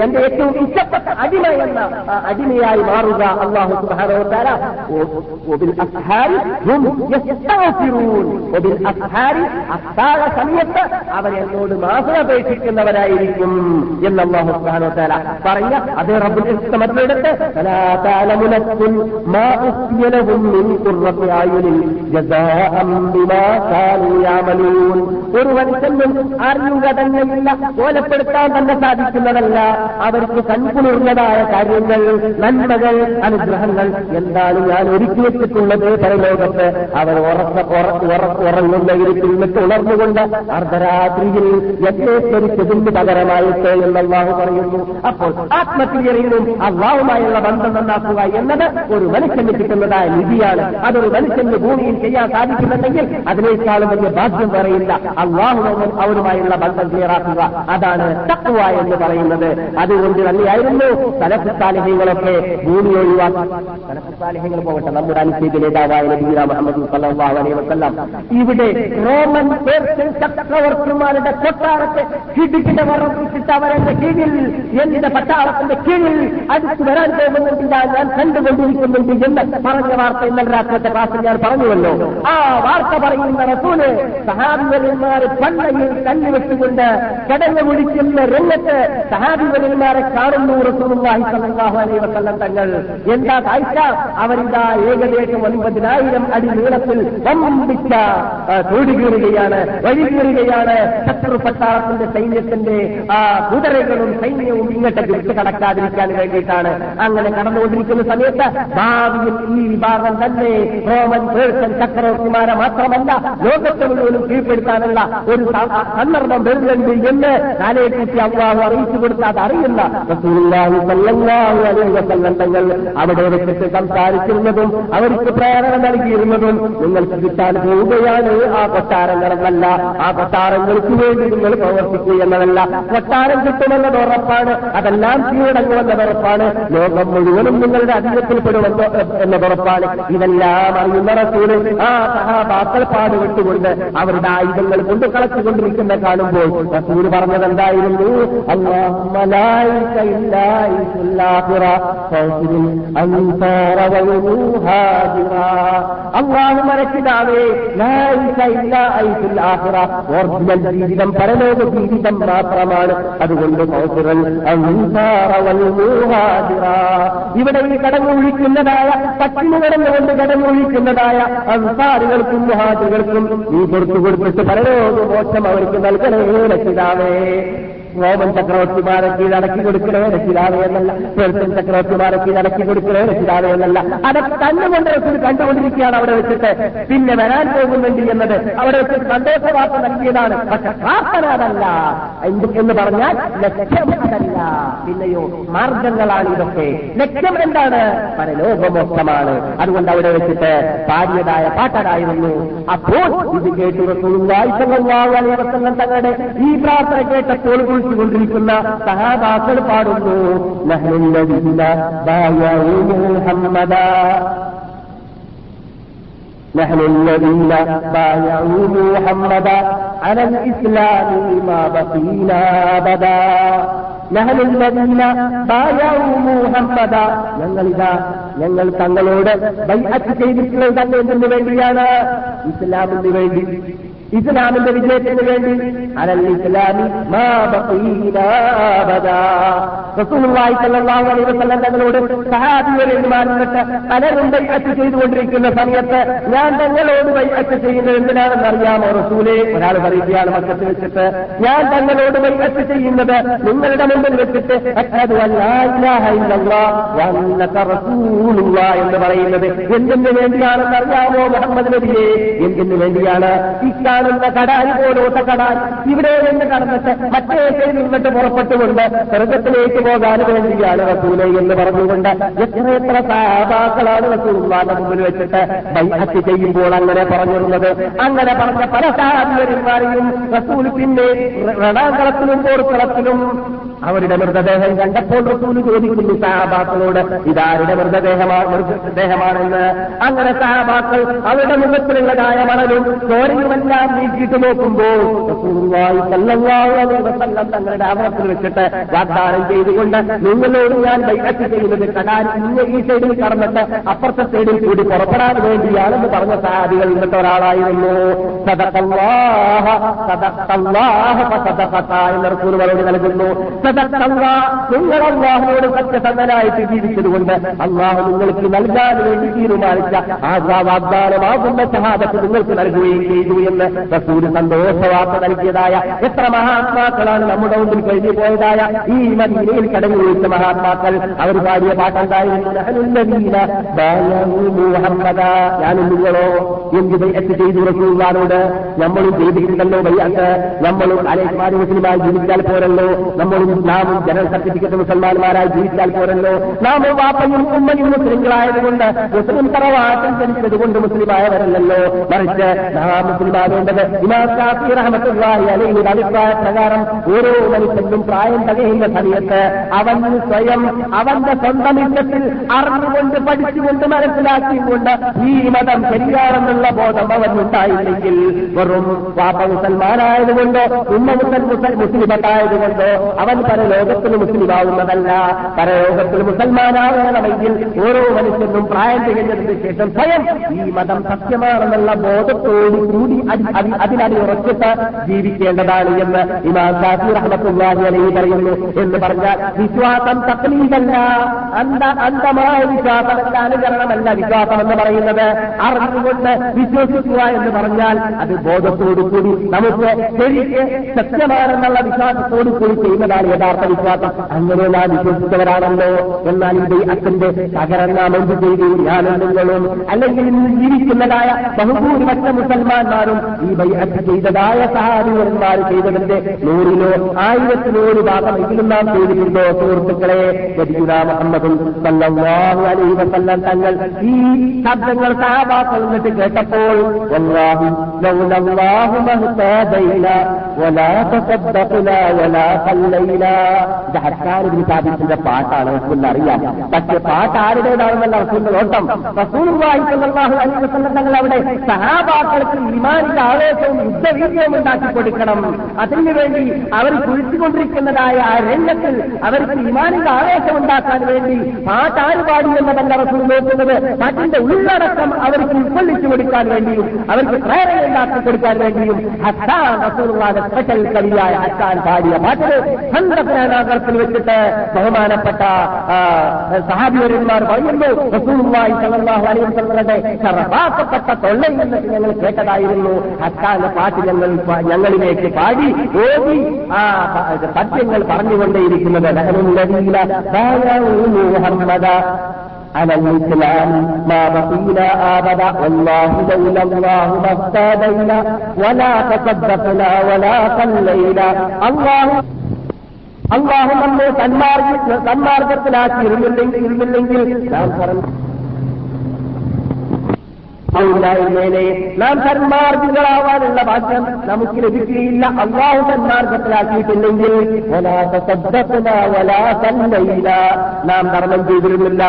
എന്റെ ഏറ്റവും ഇഷ്ടപ്പെട്ട അടിമ എന്ന ആ അടിമയായി മാറുക അള്ളാഹു സുബ്ഹാനഹു വ തആല ഒബിൽ അസ്ഹാരി ഹും യസ്തഗ്ഫിറൂൻ ഒബിൽ അസ്ഹാരി അത്താഴ സമയത്ത് അവർ എന്നോട് മാസമപേക്ഷിക്കുന്നവരായിരിക്കും എന്ന് അള്ളാഹു തആല പറഞ്ഞ അതേ ബിമാ ഒരു മനുഷ്യനും അറിയുക തന്നെയില്ല കോലപ്പെടുത്താൻ തന്നെ സാധിക്കുന്നതല്ല. അവർക്ക് കൺകുളിർന്നതായ കാര്യങ്ങൾ നന്മകൾ അനുഗ്രഹങ്ങൾ എന്താണ് ഞാൻ ഒരുക്കി വെച്ചിട്ടുള്ളത് പരലോകത്ത്? അവർ ഉറങ്ങുന്ന ഇരുട്ടിൽ നിന്നിട്ട് ഉണർന്നുകൊണ്ട് അർദ്ധരാത്രിയിൽ യജ്ഞേശ്വരിച്ചതിന് പകരമായിട്ട് എന്ന് അള്ളാഹു പറയുന്നു. അപ്പോൾ ആത്മക്രിയയിലും അള്ളാഹുമായുള്ള ബന്ധം നന്നാക്കുക എന്നത് ഒരു മനുഷ്യന് കിട്ടുന്നതായ നിധിയാണ്. അതൊരു മനുഷ്യന് ഭൂമിയിൽ ചെയ്യാൻ സാധിക്കുന്നുണ്ടെങ്കിൽ അതിനേക്കാളും വലിയ ഭാഗ്യം പറയില്ല അള്ളാഹു അവരുമായുള്ള ബന്ധം ക്ലിയറാക്കുക. അതാണ് തക്കുവ എന്ന് പറയുന്നത്. അതുകൊണ്ട് തന്നെയായിരുന്നു സലഫുസാലിഹ്യങ്ങളൊക്കെ ഭൂമി ഒഴിവാക്കി. സലഫുസാലിഹ്യങ്ങൾ പോകട്ടെ. നമ്മുടെ അനുസരിച്ച് നേതാവായ നബീന മുഹമ്മദ് സല്ലാഹു അലൈഹി വസല്ലം. ഇവിടെ റോമൻ ചക്രവർത്തിമാരുടെ കൊട്ടാരത്തെ കിടിക്കിട മറപ്പിച്ചിട്ട് അവരുടെ കീഴിൽ എന്റെ പട്ടാളത്തിന്റെ കീഴിൽ അടുത്ത് വരാൻ പോകുന്നുണ്ട്. ഞാൻ കണ്ടുകൊണ്ടിരിക്കുന്നുണ്ട്. എന്ന് പറഞ്ഞ വാർത്ത ഇന്നലെ രാത്രിത്തെ ക്ലാസ്സിൽ ഞാൻ പറഞ്ഞുവല്ലോ. ആ വാർത്ത പറയുന്ന റസൂൽ സഹാബിവലിന്മാർ പണ്ടയിൽ കണ്ണുവെച്ചുകൊണ്ട് കടന്നു വിളിക്കുന്ന രംഗത്ത് സഹാബിവലിന്മാരെ കാണുന്നു റസൂലുള്ളാഹി സ്വല്ലല്ലാഹു അലൈഹി വസല്ലം തങ്ങൾ. എന്താ കാഴ്ച? അവരിതാ ഏകദേശം ഒൻപതിനായിരം അടി നീളത്തിൽ വമ്പിച്ച തോടുകീറുകയാണ് വഴികീറുകയാണ് ഓടുകയാണ് ശത്രു പട്ടാളത്തിന്റെ സൈന്യത്തിന്റെ ആ കുതിരകളും സൈന്യവും ഇങ്ങോട്ടേക്ക് വിട്ട് കടക്കാതിരിക്കാൻ വേണ്ടിയിട്ടാണ് അങ്ങനെ കടന്നുകൊണ്ടിരിക്കുന്ന സമയത്ത് ഭാവിയിൽ ഈ വിഭാഗം തന്നെ റോമൻ പേഴ്സൺ ചക്രവർത്തിമാരെ മാത്രമല്ല ലോകത്തെ മുഴുവനും കീഴ്പ്പെടുത്താനുള്ള ഒരു സന്ദർഭം വരുന്നുണ്ട് എന്ന് കാലയെക്കുറിച്ച് അള്ളാഹു അറിയിച്ചു കൊടുത്താതെ അറിയില്ല തങ്ങൾ അവിടെ വെച്ചിട്ട് സംസാരിച്ചിരുന്നതും അവർക്ക് പ്രേരണ നൽകിയിരുന്നതും നിങ്ങൾക്ക് കിട്ടാൻ പോവുകയാണ് ആ കൊട്ടാരങ്ങളെന്നല്ല ആ കൊട്ടാരങ്ങൾക്ക് വേണ്ടി നിങ്ങൾ പ്രവർത്തിക്കുക എന്നതല്ല. കൊട്ടാരം കിട്ടുമെന്നത് ഉറപ്പാണ്. അതെല്ലാം കീഴടങ്ങുമെന്നത് ഉറപ്പാണ്. ലോകം മുഴുവനും നിങ്ങളുടെ അധീനത്തിൽപ്പെടുമെന്ന് എന്നത് ഉറപ്പാണ്. ഇതെല്ലാം അറിയുന്ന റസൂൽ ആ സഹാബാക്കൾ പാടുവിട്ടുകൊണ്ട് അവരുടെ ആയുധങ്ങൾ കൊണ്ട് കളച്ചുകൊണ്ടിരിക്കുന്ന കാണുമ്പോൾ റസൂൽ പറഞ്ഞത് എന്തായിരുന്നു അള്ളാഹു മരച്ചിതാവേ ഓർജിനൽ ജീവിതം പരലോക ജീവിതം മാത്രമാണ് അതുകൊണ്ട്. ഇവിടെ ഈ കടമൊഴിക്കുന്നതായ പട്ടിണി കടന്നുകൊണ്ട് കടമൊഴിക്കുന്നതായ അൻസാറുകൾക്കും മുഹാജികൾക്കും നീ പുറത്തു കൊടുത്തിട്ട് പരലോക മോക്ഷം അവർക്ക് നൽകണേ രക്ഷിതാവേ റോമൻ ചക്രവർത്തിമാരെ കീഴടക്കി കൊടുക്കണേ രക്ഷിതാവേ എന്നല്ല. പേർഷ്യൻ ചക്രവർത്തിമാരെ കീഴടക്കി കൊടുക്കണേ രക്ഷിതാവേ എന്നല്ല. അതൊക്കെ കൊണ്ട് റസൂൽ കണ്ടുകൊണ്ടിരിക്കുകയാണ് അവിടെ വെച്ചിട്ട്. പിന്നെ വരാൻ പോകുന്നുണ്ട് എന്നത് അവിടെ വെച്ച് സന്തോഷവാർത്ത നൽകിയതാണ്. പക്ഷെ പ്രാർത്ഥന അതല്ല. എന്ന് പറഞ്ഞാൽ ലക്ഷ്യം അതല്ല. പിന്നെയോ മാർഗങ്ങളാണ് ഇതൊക്കെ. ലക്ഷ്യം എന്താണ്? പരലോകമോക്ഷമാണ്. അതുകൊണ്ട് അവിടെ വെച്ചിട്ട് പാടിയതായ പാട്ടരായിരുന്നു അപ്പോൾ ഇത് കേട്ടു റസൂലുള്ളാഹി വായിച്ചങ്ങൾ തങ്ങളുടെ ഈ പ്രാർത്ഥന കേട്ടപ്പോൾ കുറിച്ചുകൊണ്ടിരിക്കുന്ന സഹാബാക്കൾ പാടുന്നു നഹ്നുല്ലദീന ബായഉ മുഹമ്മദാ نحن الذين بايعوا محمدا على الإسلام ما بقينا أبدا نحن الذين بايعوا محمدا ഞങ്ങളിതാ ഞങ്ങൾ തങ്ങളോട് ബൈഅത്ത് ചെയ്തിട്ടുള്ളത് തന്നെ എന്തിനു വേണ്ടിയാണ് ഇസ്ലാമിന് വേണ്ടി ഇസ്ലാമിന്റെ വിജയത്തിന് വേണ്ടി. അലൽ ഇസ്ലാമി തങ്ങളോട് സഹാബികളിൽ പലരും ബൈഅത്ത് ചെയ്തുകൊണ്ടിരിക്കുന്ന സമയത്ത് ഞാൻ തങ്ങളോട് ബൈഅത്ത് ചെയ്യുന്നത് എന്തിനാണെന്ന് അറിയാമോ റസൂലെ? ഒരാൾ പറയുകയാണ് മക്കത്ത് വെച്ചിട്ട് ഞാൻ തങ്ങളോട് ബൈഅത്ത് ചെയ്യുന്നത് നിങ്ങളുടെ മുമ്പിൽ വെച്ചിട്ട് എന്ന് പറയുന്നത് എന്തിനു വേണ്ടിയാണെന്ന് അറിയാമോ മുഹമ്മദ് നബിയെ? എന്തിനു വേണ്ടിയാണ്? ഈ കാണുന്ന കടാരി പോലോട്ട കടാൻ ഇവിടെ നിന്ന് കടന്നിട്ട് മറ്റേ നിന്നിട്ട് പുറപ്പെട്ടുകൊണ്ട് സ്വർഗത്തിലേക്ക് പോകാൻ വേണ്ടിയാണ് റസൂലെ എന്ന് പറഞ്ഞുകൊണ്ട് എത്ര എത്ര സാധാക്കളാണ് റസൂലുള്ളാന്റെ മുമ്പിൽ വെച്ചിട്ട് ബൈഅത്ത് ചെയ്യുമ്പോൾ അങ്ങനെ പറഞ്ഞിരുന്നത്. അങ്ങനെ പറഞ്ഞ പല സാഹചര്യന്മാരെയും റസൂൽ പിന്നെ റണാകളത്തിലും പോർക്കളത്തിലും അവരുടെ മൃതദേഹം കണ്ടപ്പോൾ റസൂൽ ചോദിക്കുന്നു സഹാബാക്കളോട് ഇതാരുടെ മൃതദേഹമാണ് മൃതദേഹമാണെന്ന്? അങ്ങനെ സഹാബാക്കൾ അവരുടെ മുഖത്തിലുള്ളതായ മണലും ചോരയുമെല്ലാം നീക്കിയിട്ട് നോക്കുമ്പോൾ തങ്ങളുടെ ആവണത്തിൽ വെച്ചിട്ട് വാഗ്ദാനം ചെയ്തുകൊണ്ട് നിങ്ങളോട് ഞാൻ ബൈഅത്ത് ചെയ്യുന്നത് കടാൻ ഇന്ന് ഈ സൈഡിൽ കടന്നിട്ട് അപ്പുറത്തെ സൈഡിൽ കൂടി പുറപ്പെടാൻ വേണ്ടിയാണെന്ന് പറഞ്ഞ സഹാബികൾ ഇന്നത്തെ ഒരാളായിരുന്നു. സദഖല്ലാഹ സദഖല്ലാഹ ഫസദഖത എന്ന് റസൂൽ മറുപടി നൽകുന്നു. നിങ്ങൾ അള്ളാഹുനോട് സത്യസന്ധനായിട്ട് ജീവിച്ചതുകൊണ്ട് അള്ളാഹു നിങ്ങൾക്ക് നൽകാൻ വേണ്ടി തീരുമാനിച്ച ആ വാഗ്ദാനമാകുന്ന ഷഹാദത്ത് നിങ്ങൾക്ക് നൽകുകയും ചെയ്തു എന്ന് റസൂൽ സന്തോഷവാർത്ത നൽകിയതായ എത്ര മഹാത്മാക്കളാണ് നമ്മുടെ മുമ്പിൽ കഴിഞ്ഞു പോയതായ ഈ മദീനയിൽ കടന്നു വിളിച്ച മഹാത്മാക്കൾ. അവർ പാടിയ പാട്ടുണ്ടായിരുന്നു ഞാനും നിങ്ങളോ? എന്ത് ബൈഅത്ത് ചെയ്തു റസൂലുള്ളാഹിനോട് നമ്മളും ചെയ്തിട്ടുണ്ടല്ലോ ബൈഅത്ത് നമ്മളും അലേഖ്മാരി മുസ്ലിമായി ജീവിച്ചാൽ പോരല്ലോ. നമ്മളും നാമും ജനറൽ സർട്ടിഫിക്കറ്റ് മുസൽമാന്മാരായി ജീവിച്ചാൽ പോരല്ലോ. നാമും വാപ്പയും ഉമ്മയും മുസ്ലിങ്ങളായതുകൊണ്ട് മുസ്ലിം തറവാട്ടം ജനിച്ചത് കൊണ്ട് മുസ്ലിമായവരല്ലല്ലോ. മറിച്ച് നാം മുസ്ലിമാവേണ്ടത് ഇമാം ഷാഫി റഹ്മത്തുള്ളാഹി അലൈഹിയുടെ അഭിപ്രായ പ്രകാരം ഓരോ മനുഷ്യനും പ്രായം തികയുന്ന സമയത്ത് അവൻ സ്വയം അവന്റെ സ്വന്തം ഇഷ്ടത്തിൽ അറിഞ്ഞുകൊണ്ട് പഠിച്ചുകൊണ്ട് മനസ്സിലാക്കിക്കൊണ്ട് ഈ മതം ശരിയാണെന്നുള്ള ബോധം അവനുണ്ടായില്ലെങ്കിൽ വെറും പാപ്പ മുസൽമാനായതുകൊണ്ടോ ഉമ്മ മുസൽ മുസൽ മുസ്ലിമത്തായതുകൊണ്ടോ അവൻ പരലോകത്തിൽ മുസ്ലിമാവുന്നതല്ല പരലോകത്തിൽ മുസൽമാനാവണമെങ്കിൽ ഓരോ മനുഷ്യനും പ്രായം തികഞ്ഞതിന് ശേഷം സ്വയം ഈ മതം സത്യമാണെന്നുള്ള ബോധത്തോടു കൂടി അതി- അതിനടി ഉറച്ചിട്ട് ജീവിക്കേണ്ടതാണ് എന്ന് ഇമാം ഷാഫി റഹ്മത്തുല്ലാഹി അലൈഹി പറയുന്നു. എന്ന് പറഞ്ഞാൽ വിശ്വാസം തക്ലീതല്ല അന്ധ അന്ധമായ വിശ്വാസമല്ല അനുകരണമല്ല വിശ്വാസം എന്ന് പറയുന്നത്. അറിഞ്ഞുകൊണ്ട് വിശ്വസിക്കുക എന്ന് പറഞ്ഞാൽ അത് ബോധത്തോടു കൂടി നമുക്ക് ശരിക്ക് സത്യമാണെന്നുള്ള വിശ്വാസത്തോടു കൂടി ചെയ്യുന്നതാണ് യഥാർത്ഥ വിശ്വാസം അങ്ങനെ നാം വിശ്വസിച്ചവരാണല്ലോ. എന്നാൽ ഇത് അച്ഛന്റെ പകരം നാം എന്ത് ചെയ്തു ഞാനും അല്ലെങ്കിൽ ഇന്ന് ജീവിക്കുന്നതായ ബഹുഭൂരിപക്ഷ മുസൽമാന്മാരും ഈ ബൈഅത്ത് ചെയ്തതായ സഹാബിവന്മാർ ചെയ്തതിന്റെ നൂറിലോ ആയിരത്തിലോ ഭാഗം ഭാഗമെങ്കിലും നാം ചെയ്തിട്ടുണ്ടോ? സുഹൃത്തുക്കളെ മുഹമ്മദും സല്ലല്ലാഹു അലൈഹി വസല്ലം തങ്ങൾ ഈ ശബ്ദങ്ങൾ സഹാബാക്കൾ എന്നിട്ട് കേട്ടപ്പോൾ വല്ലാഹി ലൗലല്ലാഹു മഹ്തദൈന വലാ തസദ്ദഖന ഇത് ഇബ്നു സാബിത്തിന്റെ പാട്ടാണ് നമുക്ക് അറിയാം. പക്ഷെ പാട്ട് ആരുടേതാണെന്നല്ല റസൂലിന്റെ ഓട്ടം. അലൈഹി തങ്ങൾ അവിടെ സഹാബാക്കൾക്ക് ഇമാനിന്റെ ആവേശവും യുദ്ധവീര്യവും ഉണ്ടാക്കി കൊടുക്കണം. അതിനുവേണ്ടി അവർ കുഴിച്ചുകൊണ്ടിരിക്കുന്നതായ ആ രംഗത്തിൽ അവർക്ക് ഇമാനിന്റെ ആവേശം ഉണ്ടാക്കാൻ വേണ്ടി പാട്ടാര് പാടി എന്നതല്ല റസൂൽ നോക്കുന്നത്. പാട്ടിന്റെ ഉള്ളടക്കം അവർക്ക് ഉൾക്കൊള്ളിച്ചു കൊടുക്കാൻ വേണ്ടിയും അവർക്ക് പ്രേരണ ഉണ്ടാക്കി കൊടുക്കാൻ വേണ്ടിയും ഹസാൻ റസൂലുള്ളാഹിന്റെ സ്പെഷ്യൽ കവിയായ ഹസാൻ പാടിയ പാട്ടിന് സന്ദർഭത്തിൽ വെച്ചിട്ട് ബഹുമാനപ്പെട്ട ആ, സഹാബിവരന്മാർ പറയുന്നു റസൂലുള്ളാഹി സ്വല്ലല്ലാഹു അലൈഹി വസല്ലമയുടെ ശറഫാക്കപ്പെട്ട തൊള്ളയിൽ നിന്ന് ഞങ്ങൾ കേട്ടതായിരുന്നു ഹസ്സാന്റെ പാട്ട് ഞങ്ങൾ പ- ഞങ്ങളിലേക്ക് പാടി ഓടി ആ പ- ഇത് പദ്യങ്ങൾ പറഞ്ഞുകൊണ്ടേയിരിക്കുന്നത് ലഹനുല്ലദീന ബായഉ മുഹമ്മദ على الإسلام ما بقينا أبدا والله لولا الله ما اهتدينا ولا تصدقنا ولا صلينا الله അള്ളാഹു നമ്മെ സന്മാർഗ സന്മാർഗത്തിലാക്കിയിരുന്നില്ലെങ്കിൽ ഇരുന്നില്ലെങ്കിൽ ഞാൻ പറഞ്ഞു ഉണ്ടായിരുന്നേനെ നാം സന്മാർഗികളാവാനുള്ള ഭാഗ്യം നമുക്ക് ലഭിക്കുകയില്ല. അള്ളാഹു സന്മാർഗത്തിലാക്കിയിട്ടില്ലെങ്കിൽ നാം ധർമ്മം ചെയ്തിരുന്നില്ല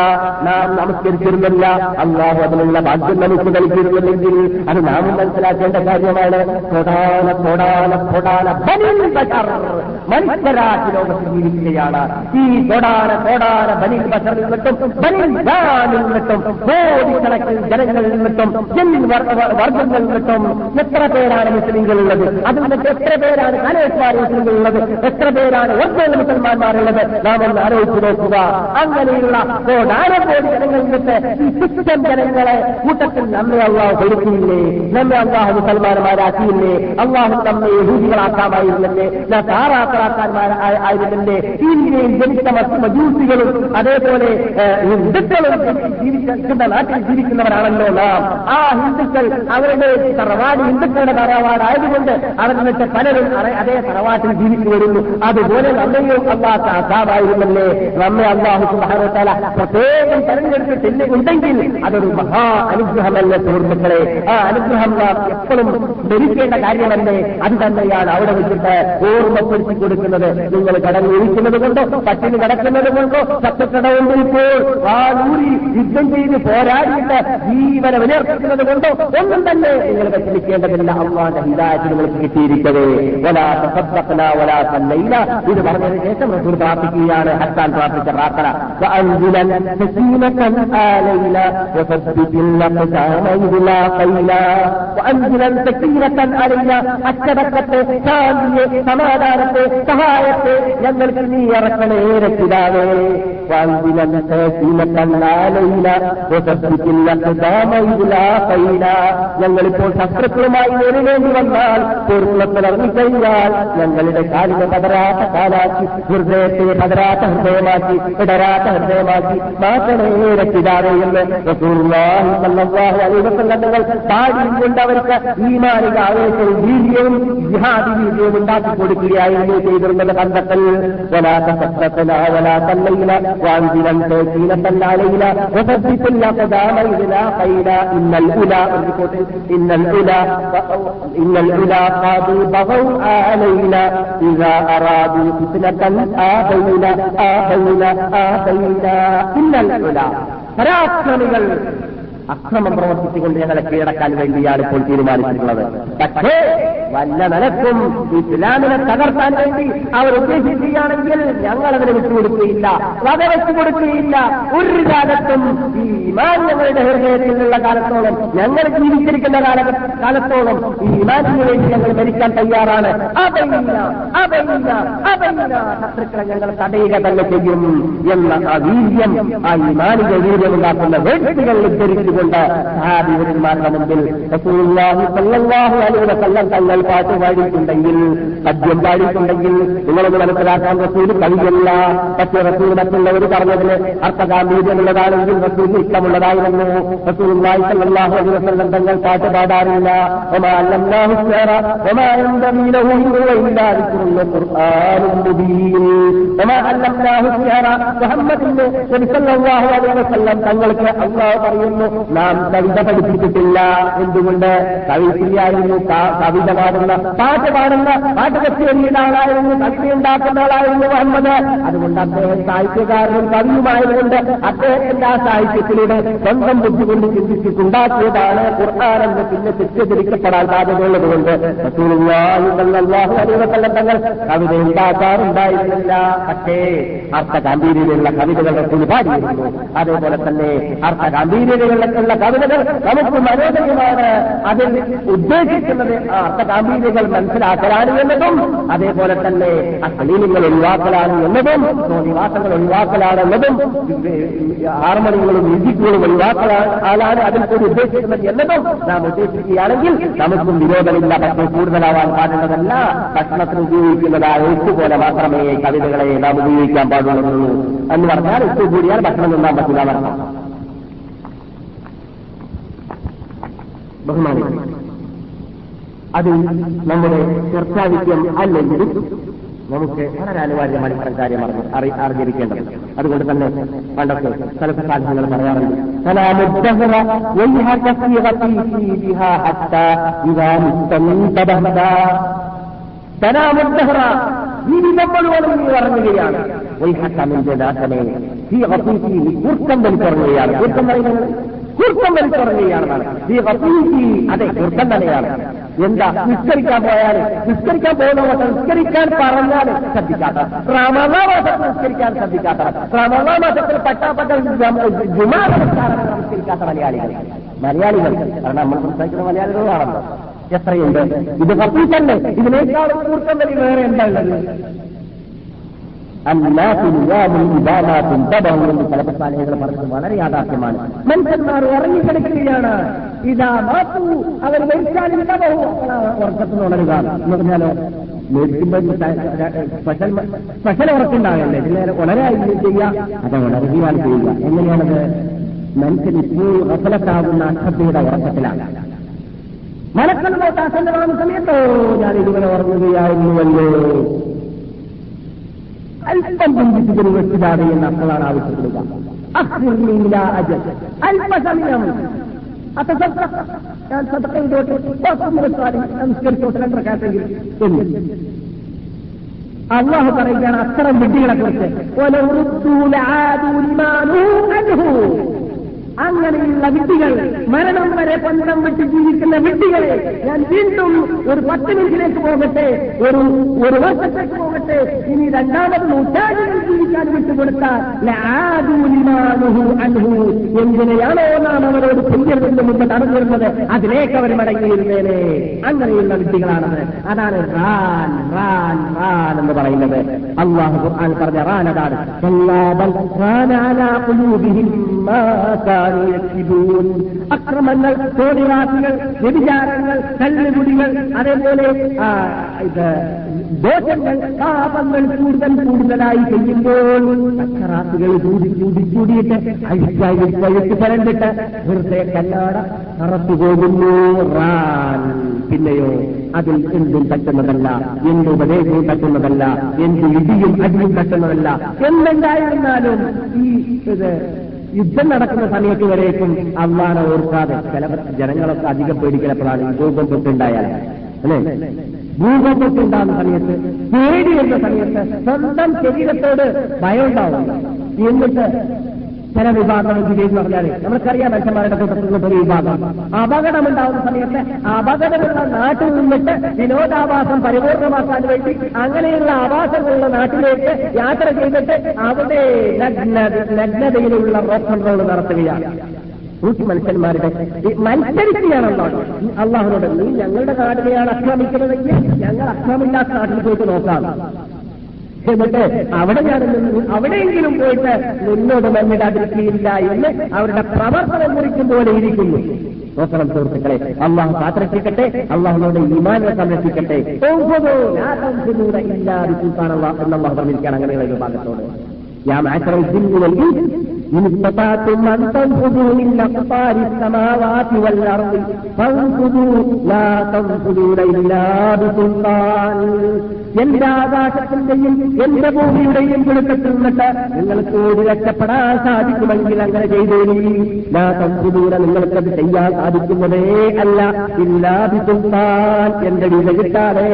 നാം നമസ്കരിച്ചിരുന്നില്ല. അള്ളാഹു അതിനുള്ള ഭാഗ്യം നമുക്ക് നൽകിയിരുന്നില്ലെങ്കിൽ അത് നാം മനസ്സിലാക്കേണ്ട കാര്യമാണ്. പ്രധാന പ്രധാന പ്രധാന മനുഷ്യരാശി ലോകത്ത് ജീവിക്കുകയാണ്. ഈ പ്രധാന പ്രധാന ബനിൽ ബഷറിൽ നിന്നിട്ടും ബനിൽ നിന്നിട്ടും കോടിക്കണക്കിൽ ജനങ്ങളിൽ നിന്നിട്ടും ജൻ വർ- വർ- വർഗങ്ങളിൽ നിന്നിട്ടും എത്ര പേരാണ് മുസ്ലിങ്ങളുള്ളത് അതിൽ നിന്നിട്ട് എത്ര പേരാണ് കലേഷ്മാർ മുസ്ലിങ്ങളുള്ളത് എത്ര പേരാണ് ഒറ്റ മുസൽമാന്മാരുള്ളത്? നാം ഒന്ന് ആലോചിച്ചു നോക്കുക. അങ്ങനെയുള്ള കോടാനം കോടി ജനങ്ങളിൽ നിന്നിട്ട് ഈ സിസ്റ്റം ജനങ്ങളെ കൂട്ടത്തിൽ നമ്മെ അള്ളാഹു കൊടുക്കില്ലേ? നമ്മെ അള്ളാഹു മുസൽമാന്മാരാക്കിയില്ലേ? അള്ളാഹു നമ്മെ യഹൂദികളാക്കാമായിരുന്നല്ലേ? താറാക്കളാക്കാന്മാരായിരുന്നല്ലേ ഇന്ത്യയിൽ ജനിച്ച മജൂസികളും അതേപോലെ ഹിന്ദുക്കളും ജീവിക്കുന്ന നാട്ടിൽ ജീവിക്കുന്നവരാണല്ലോ നാം. ആ ഹിന്ദുക്കൾ അവരുടെ തറവാട് ഹിന്ദുക്കളുടെ തറവാടായതുകൊണ്ട് അവർ വെച്ച പലരും അതേ തറവാട്ടിൽ ജീവിച്ചു വരുന്നു. അതുപോലെ നമ്മയും അള്ളാഹ് അസാബായിരുന്നല്ലേ നമ്മെ അള്ളാഹു സുബാനോത്താല പ്രത്യേകം തെരഞ്ഞെടുത്തിട്ടില്ല. ഉണ്ടെങ്കിൽ അതൊരു മഹാ അനുഗ്രഹമല്ലേ സുഹൃത്തുക്കളെ? ആ അനുഗ്രഹം നാം എപ്പോഴും ധരിക്കേണ്ട കാര്യമല്ലേ? അത് തന്നെയാണ് അവിടെ വെച്ചിട്ട് ഓർമ്മപ്പെടുത്തി കൊടുക്കുന്നത്. നിങ്ങൾ കടന്നു ഒഴിക്കുന്നത് കൊണ്ടോ പട്ടിണി കിടക്കുന്നത് കൊണ്ടോ ശത്രുക്കടവുമ്പോൾ ഇപ്പോൾ നൂറി യുദ്ധം ചെയ്ത് പോരാടിയിട്ട് ജീവനെ വിലർപ്പിക്കുന്നത് കൊണ്ടോ ഒന്നും തന്നെ നിങ്ങൾ വിഷമിക്കേണ്ടതില്ല അള്ളാന്റെ ഹിതായത്തിൽ നിങ്ങൾക്ക് കിട്ടിയിരിക്കവേ വലാ തസദ്ദഖ്ന വലാ സല്ലൈന ഇത് പറഞ്ഞതിന് ശേഷം റസൂൽ പ്രാർത്ഥിക്കുകയാണ് ഹത്താൻ പ്രാർത്ഥിച്ച പ്രാർത്ഥന وأنزلا سكينة آلينا وثبت الأقدام إذ لاقينا وأنزلا سكينة علينا അച്ചടക്കത്തെ ശാന്തിയെ സമാധാനത്തെ സഹായത്തെ ഞങ്ങൾക്ക് നീ ഇറക്കണേ രക്ഷിതാവേ وأنزلا ഞങ്ങളിപ്പോൾ ശത്രുക്കളുമായി നേരിടേണ്ടി വന്നാൽ തീർക്കുളത്തിൽ ഇറങ്ങിക്കഴിഞ്ഞാൽ ഞങ്ങളുടെ കാലിനെ പതരാത്ത കാലാക്കി ഹൃദയത്തെ പതരാത്ത ഹൃദയമാക്കി ഇടരാത്ത ഹൃദയമാക്കി മാത്രമേ രക്ഷിതാതെ എന്ന് അലിവസംഘങ്ങൾ അവർക്ക് ഈ മാലിക ആവേശവും വീര്യവും ജിഹാദി വീര്യവും ഉണ്ടാക്കി കൊടുക്കുകയായിരുന്നു ചെയ്തിരുന്നത് കണ്ടെത്തൽ വലാത്ത സത്രത്തില വലാത്തല്ലയില വാന്തിരം തേക്കീനത്തല്ലാലയില പ്രസദ്ധിപ്പില്ലാത്ത ദാമയില ഇലാ ഖൈല ഇന്നൽ ഉലാ ഒരു റിപ്പോർട്ടിൽ ഇന്നൽ ഉലാ ഇന്നൽ ഉലാ ഖാദു ബഗൗ അലൈന ഇദാ അറാദു ഫിത്നതൻ ആബൈന ആബൈന ആബൈന ഇന്നൽ ഉലാ പരാക്രമികൾ അക്രമം പ്രവർത്തിച്ചുകൊണ്ട് ഞങ്ങളെ കീഴടക്കാൻ വേണ്ടിയാണ് ഇപ്പോൾ തീരുമാനിച്ചിട്ടുള്ളത്. പക്ഷേ വല്ല നിലക്കും ഇസ്ലാമിനെ തകർത്താൻ വേണ്ടി അവർ ഉദ്ദേശിക്കുകയാണെങ്കിൽ ഞങ്ങൾ അതിനെ വിട്ടുകൊടുക്കുകയില്ല വകവെച്ചു കൊടുക്കുകയില്ല ഒരു കാലത്തും ഈ ഇമാൻ ഞങ്ങളുടെ ഹൃദയത്തിലുള്ള കാലത്തോളം ഞങ്ങൾ ജീവിച്ചിരിക്കുന്ന കാലത്തോളം ഈ ഇമാനിന് വേണ്ടി ഞങ്ങൾ മരിക്കാൻ തയ്യാറാണ്. ശത്രുക്കളെ ഞങ്ങൾ തടയുക തന്നെ ചെയ്യും എന്ന ആ വീര്യം ആ ഇമാനിക വീര്യമുണ്ടാക്കുന്ന വ്യക്തികൾ കൊണ്ട് സഹാബിവരന്മാരുടെ മുമ്പിൽ വസല്ലം തങ്ങൾ പാട്ട് പാടിയിട്ടുണ്ടെങ്കിൽ പദ്യം പാടിയിട്ടുണ്ടെങ്കിൽ നിങ്ങളൊന്ന് മനസ്സിലാക്കാൻ റസൂൽ കഴിയില്ല. പക്ഷേ റസൂൽ മറ്റുള്ളവർ പറഞ്ഞതിന് അർത്ഥഗാംഭീര്യമുള്ളതാണെങ്കിൽ റസൂലിന് ഇഷ്ടമുള്ളതായിരുന്നു. വന്നു റസൂൽ സല്ലാഹു അലൈഹി വസല്ലം തങ്ങൾ പാട്ട് പാടാറില്ല. തങ്ങൾക്ക് അള്ളാഹ് പറയുന്നു നാം കവിത പഠിപ്പിച്ചിട്ടില്ല എന്തുകൊണ്ട്? കവിത്രിയായിരുന്നു കവിത പാടുന്ന പാട്ട് പാടുന്ന പാട്ട് കച്ചേരിയുടെ ആളായിരുന്നു കവിത ഉണ്ടാക്കുന്ന ആളായിരുന്നു മുഹമ്മദ്. അതുകൊണ്ട് അദ്ദേഹം സാഹിത്യകാരനും കവിയുമായതുകൊണ്ട് അദ്ദേഹത്തിന്റെ ആ സാഹിത്യത്തിലൂടെ സ്വന്തം ബുദ്ധി കൊണ്ട് ചിന്തിച്ചിട്ടുണ്ടാക്കിയതാണ് ഖുർആൻ പിന്നെ തെറ്റിദ്ധരിക്കപ്പെടാൻ സാധ്യതയുള്ളതുകൊണ്ട് തങ്ങൾ കവിത ഉണ്ടാക്കാറുണ്ടായിരുന്നില്ല. പക്ഷേ അർത്ഥ ഗാംഭീര്യതയുള്ള കവിതകളുടെ റസൂൽ പാടിയിരുന്നു. അതേപോലെ തന്നെ അർത്ഥ ഗാംഭീര്യതകളുള്ള കവിതകൾ നമുക്ക് മനോഹരമാണ്. അതിൽ ഉദ്ദേശിക്കുന്നത് ആ അർത്ഥഗാംഭീര്യകൾ മനസ്സിലാക്കലാണ് എന്നതും അതേപോലെ തന്നെ അശ്ലീലങ്ങൾ ഒഴിവാക്കലാണ് എന്നതും നിവാസങ്ങൾ ഒഴിവാക്കലാണ് എന്നതും ഹാർമണികളും മ്യൂസിക്കുകളും ഒഴിവാക്കലാണ് അതിൽ കൂടി ഉദ്ദേശിക്കുന്നത് എന്നതും നാം ഉദ്ദേശിക്കുകയാണെങ്കിൽ നമുക്കും വിരോധമില്ല പക്ഷേ കൂടുതലാവാൻ പാടുള്ളതല്ല. ഭക്ഷണത്തിന് ഉപയോഗിക്കുന്നതായ ഉപ്പുപോലെ മാത്രമേ കവിതകളെ നാം ഉപയോഗിക്കാൻ പാടുള്ളൂ എന്ന് പറഞ്ഞാൽ ഉപ്പ് കൂടിയാൽ ഭക്ഷണം തിന്നാൻ പറ്റില്ല എന്നർത്ഥം. ബഹുമാനി. അത് നമ്മുടെ ചർച്ചാവിധ്യം അല്ലെങ്കിലും നമുക്ക് വളരെ അനിവാര്യമാണ് ഇത്തരം കാര്യം അറി അറിഞ്ഞിരിക്കേണ്ടത്. അതുകൊണ്ട് തന്നെ പണ്ടത്തെ സ്ഥലത്ത് സാധ്യതകൾ പറയാറുണ്ട്. ജീവിതം മുഴുവനും നീ ഇറങ്ങുകയാണ്. കൂർക്കം വലിച്ചിറങ്ങുകയാണ് കൂർക്കം പറയുന്നത് വലിച്ചിറങ്ങുകയാണെന്നാണ് ഈ വസീസി അതെ കുർത്തം തന്നെയാണ്. എന്താ? നിസ്കരിക്കാൻ പോയാൽ നിസ്കരിക്കാൻ പോകുന്ന നിസ്കരിക്കാൻ പറഞ്ഞാൽ ശ്രദ്ധിക്കാത്ത. റമദാ നിസ്കരിക്കാൻ ശ്രദ്ധിക്കാത്ത. റമദാ മാസത്തിൽ നമസ്കാരം നിസ്കരിക്കാത്ത മലയാളികൾ. മലയാളികൾ കാരണം നമ്മൾ സംസാരിക്കുന്ന മലയാളികളാണല്ലോ. എത്രയുണ്ട്? ഇത് കപ്പീസല്ലേ ഇതിനേക്കാളും കൂട്ടം വലിയ വേറെ എന്താ ഉള്ളത്? തലപ്പസ്ഥാനികൾ പറഞ്ഞത് വളരെ യാഥാർത്ഥ്യമാണ്. മനുഷ്യന്മാർ ഉറങ്ങിക്കിടക്കുകയാണ് ഇതാ മാത്തു അവർ മരിച്ചാലും ഉണരുക. എന്ന് പറഞ്ഞാലോ സ്പെഷ്യൽ സ്പെഷ്യൽ ഉറക്കുണ്ടാകല്ലേ? ഇതിനെ ഉണരായി ചെയ്യുക അത് ഉണരുകയാണ് ചെയ്യുക. എങ്ങനെയാണത്? മനുഷ്യൻ ഇപ്പോൾ റഫലത്താകുന്ന അശ്രദ്ധയുടെ ഉറക്കത്തിലാണ്. മലക്കൾ ആസന്നമാകുന്ന സമയത്തോ ഞാൻ ഇതുവരെ ഉറങ്ങുകയായിരുന്നുവല്ലോ. അല്പം ചിന്തിച്ചതിന് വെച്ചിടാതെ എന്ന് അക്കളാണ് ആവശ്യപ്പെടുക. അല്പസമയം. ഞാൻ രണ്ട് പ്രകാശമെങ്കിൽ എന്ന് അള്ളാഹു പറയുകയാണ് അത്തരം വിഡ്ഢികളെ കുറിച്ച്. അങ്ങനെയുള്ള വിഡ്ഢികൾ മരണം വരെ പന്തം വെച്ച് ജീവിക്കുന്ന വിഡ്ഢികളെ ഞാൻ വീണ്ടും ഒരു പത്ത് മിനിറ്റിലേക്ക് പോകട്ടെ ഒരു ഒരു വർഷത്തേക്ക് പോകട്ടെ. ഇനി രണ്ടാമത് നൂറ്റാണ്ടുകൾ ജീവിക്കാൻ വിട്ടുകൊടുത്ത അൻഹു. എന്തിനെയാണോ നാം അവരോട് ചെയ്യരുതെന്ന് മുമ്പ് നടന്നിരുന്നത് അതിലേക്ക് അവർ മടങ്ങിയിരുന്നേനെ. അങ്ങനെയുള്ള വിഡ്ഢികളാണത്. അതാണ് റാൻ റാൻ എന്ന് പറയുന്നത്. അള്ളാഹു ഖുർആൻ പറഞ്ഞ റാൻ അതാണ്. അക്രമങ്ങൾ തോടിവാസികൾ വ്യഭിചാരങ്ങൾ കല്ലുകുടികൾ അതേപോലെ ഇത് ദോഷങ്ങൾ പാപങ്ങൾ കൂടുതൽ കൂടുതലായി ചെയ്യുമ്പോൾ അക്രാസികൾ കൂടി കൂടി കൂടിയിട്ട് അഴിച്ചായി വഴുത്ത് പരണ്ടിട്ട് വെറുതെ കല്ലാട കറത്തു പോകുന്നു. റാൻ. പിന്നെയോ അതിൽ എന്തും പറ്റുന്നതല്ല എന്ത് ഉപദേശവും പറ്റുന്നതല്ല എന്ത് ഇടിയും അടിയും പറ്റുന്നതല്ല എന്തെന്തായിരുന്നാലും ഈ യുദ്ധം നടക്കുന്ന സമയത്ത് വരേക്കും അള്ളാനെ ഓർക്കാതെ ചില ജനങ്ങളൊക്കെ അധികം പേടിക്കലപ്പോഴാണ് ഭൂകമ്പത്തുണ്ടായാൽ അല്ലേ? ഭൂകമ്പത്തുണ്ടാകുന്ന സമയത്ത് പേടി വരുന്ന സമയത്ത് സ്വന്തം ശരീരത്തോട് ഭയം ഉണ്ടാവും എന്നിട്ട് ചില വിഭാഗം എന്ന് പറഞ്ഞാൽ നമുക്കറിയാം മനുഷ്യന്മാരുടെ കൂട്ടത്തിൽ ഒരു വിഭാഗം. അപകടം അപകടമുണ്ടാവുന്ന സമയത്ത് അപകടമുള്ള നാട്ടിൽ നിന്നിട്ട് വിനോദാവാസം പരിപൂർണമാക്കാൻ വേണ്ടി അങ്ങനെയുള്ള ആവാസങ്ങളുള്ള നാട്ടിലേക്ക് യാത്ര ചെയ്തിട്ട് അവിടെ നഗ്ന നഗ്നതയിലുള്ള റോക്ക് കൺട്രോൾ നടത്തുകയാണ്. ഊട്ടി മനുഷ്യന്മാരുടെ ഈ മത്സരിക്കുകയാണ് അള്ളാഹ് അള്ളാഹുനോട് നീ ഞങ്ങളുടെ നാടിനെയാണ് അക്രമിക്കുന്നതെങ്കിൽ ഞങ്ങൾ അക്രമില്ലാത്ത നാട്ടിൽ പോയിട്ട് നോക്കാം. എന്നിട്ട് അവിടെ ഞാൻ അവിടെയെങ്കിലും പോയിട്ട് നിന്നോട് മണ്ണിടാതിരിക്കുകയില്ല എന്ന് അവരുടെ പ്രവർത്തനം കുറിക്കും പോലെ ഇരിക്കുന്നു. നോക്കണം സുഹൃത്തുക്കളെ അള്ളാഹു കാത്തിരക്ഷിക്കട്ടെ അള്ളാഹുനോട് ഇമാനെ സംരക്ഷിക്കട്ടെ. ഇല്ലാതെ എന്നുള്ള പറഞ്ഞിരിക്കുകയാണ് അങ്ങനെയുള്ള ഒരു ഭാഗത്തോട് ഞാൻ ആശ്രയിച്ചിരിക്കുമെങ്കിൽ إن استطعتم أن تنفذوا من أقطار السماوات والأرض فانفذوا لا تنفذون إلا بسلطان എന്റെ ആകാശത്തിന്റെയും എന്റെ ഭൂമിയുടെയും പിടുത്തത്തിൽ നിന്നിട്ട് നിങ്ങൾക്ക് ഓടി രക്ഷപ്പെടാൻ സാധിക്കുമെങ്കിൽ അങ്ങനെ ചെയ്തോളി ലാ തമ്പുദൂര നിങ്ങൾക്കത് ചെയ്യാൻ സാധിക്കുന്നതേ അല്ല ഇല്ലാതി സുൽത്താൻ എന്റെ വില കിട്ടാതെ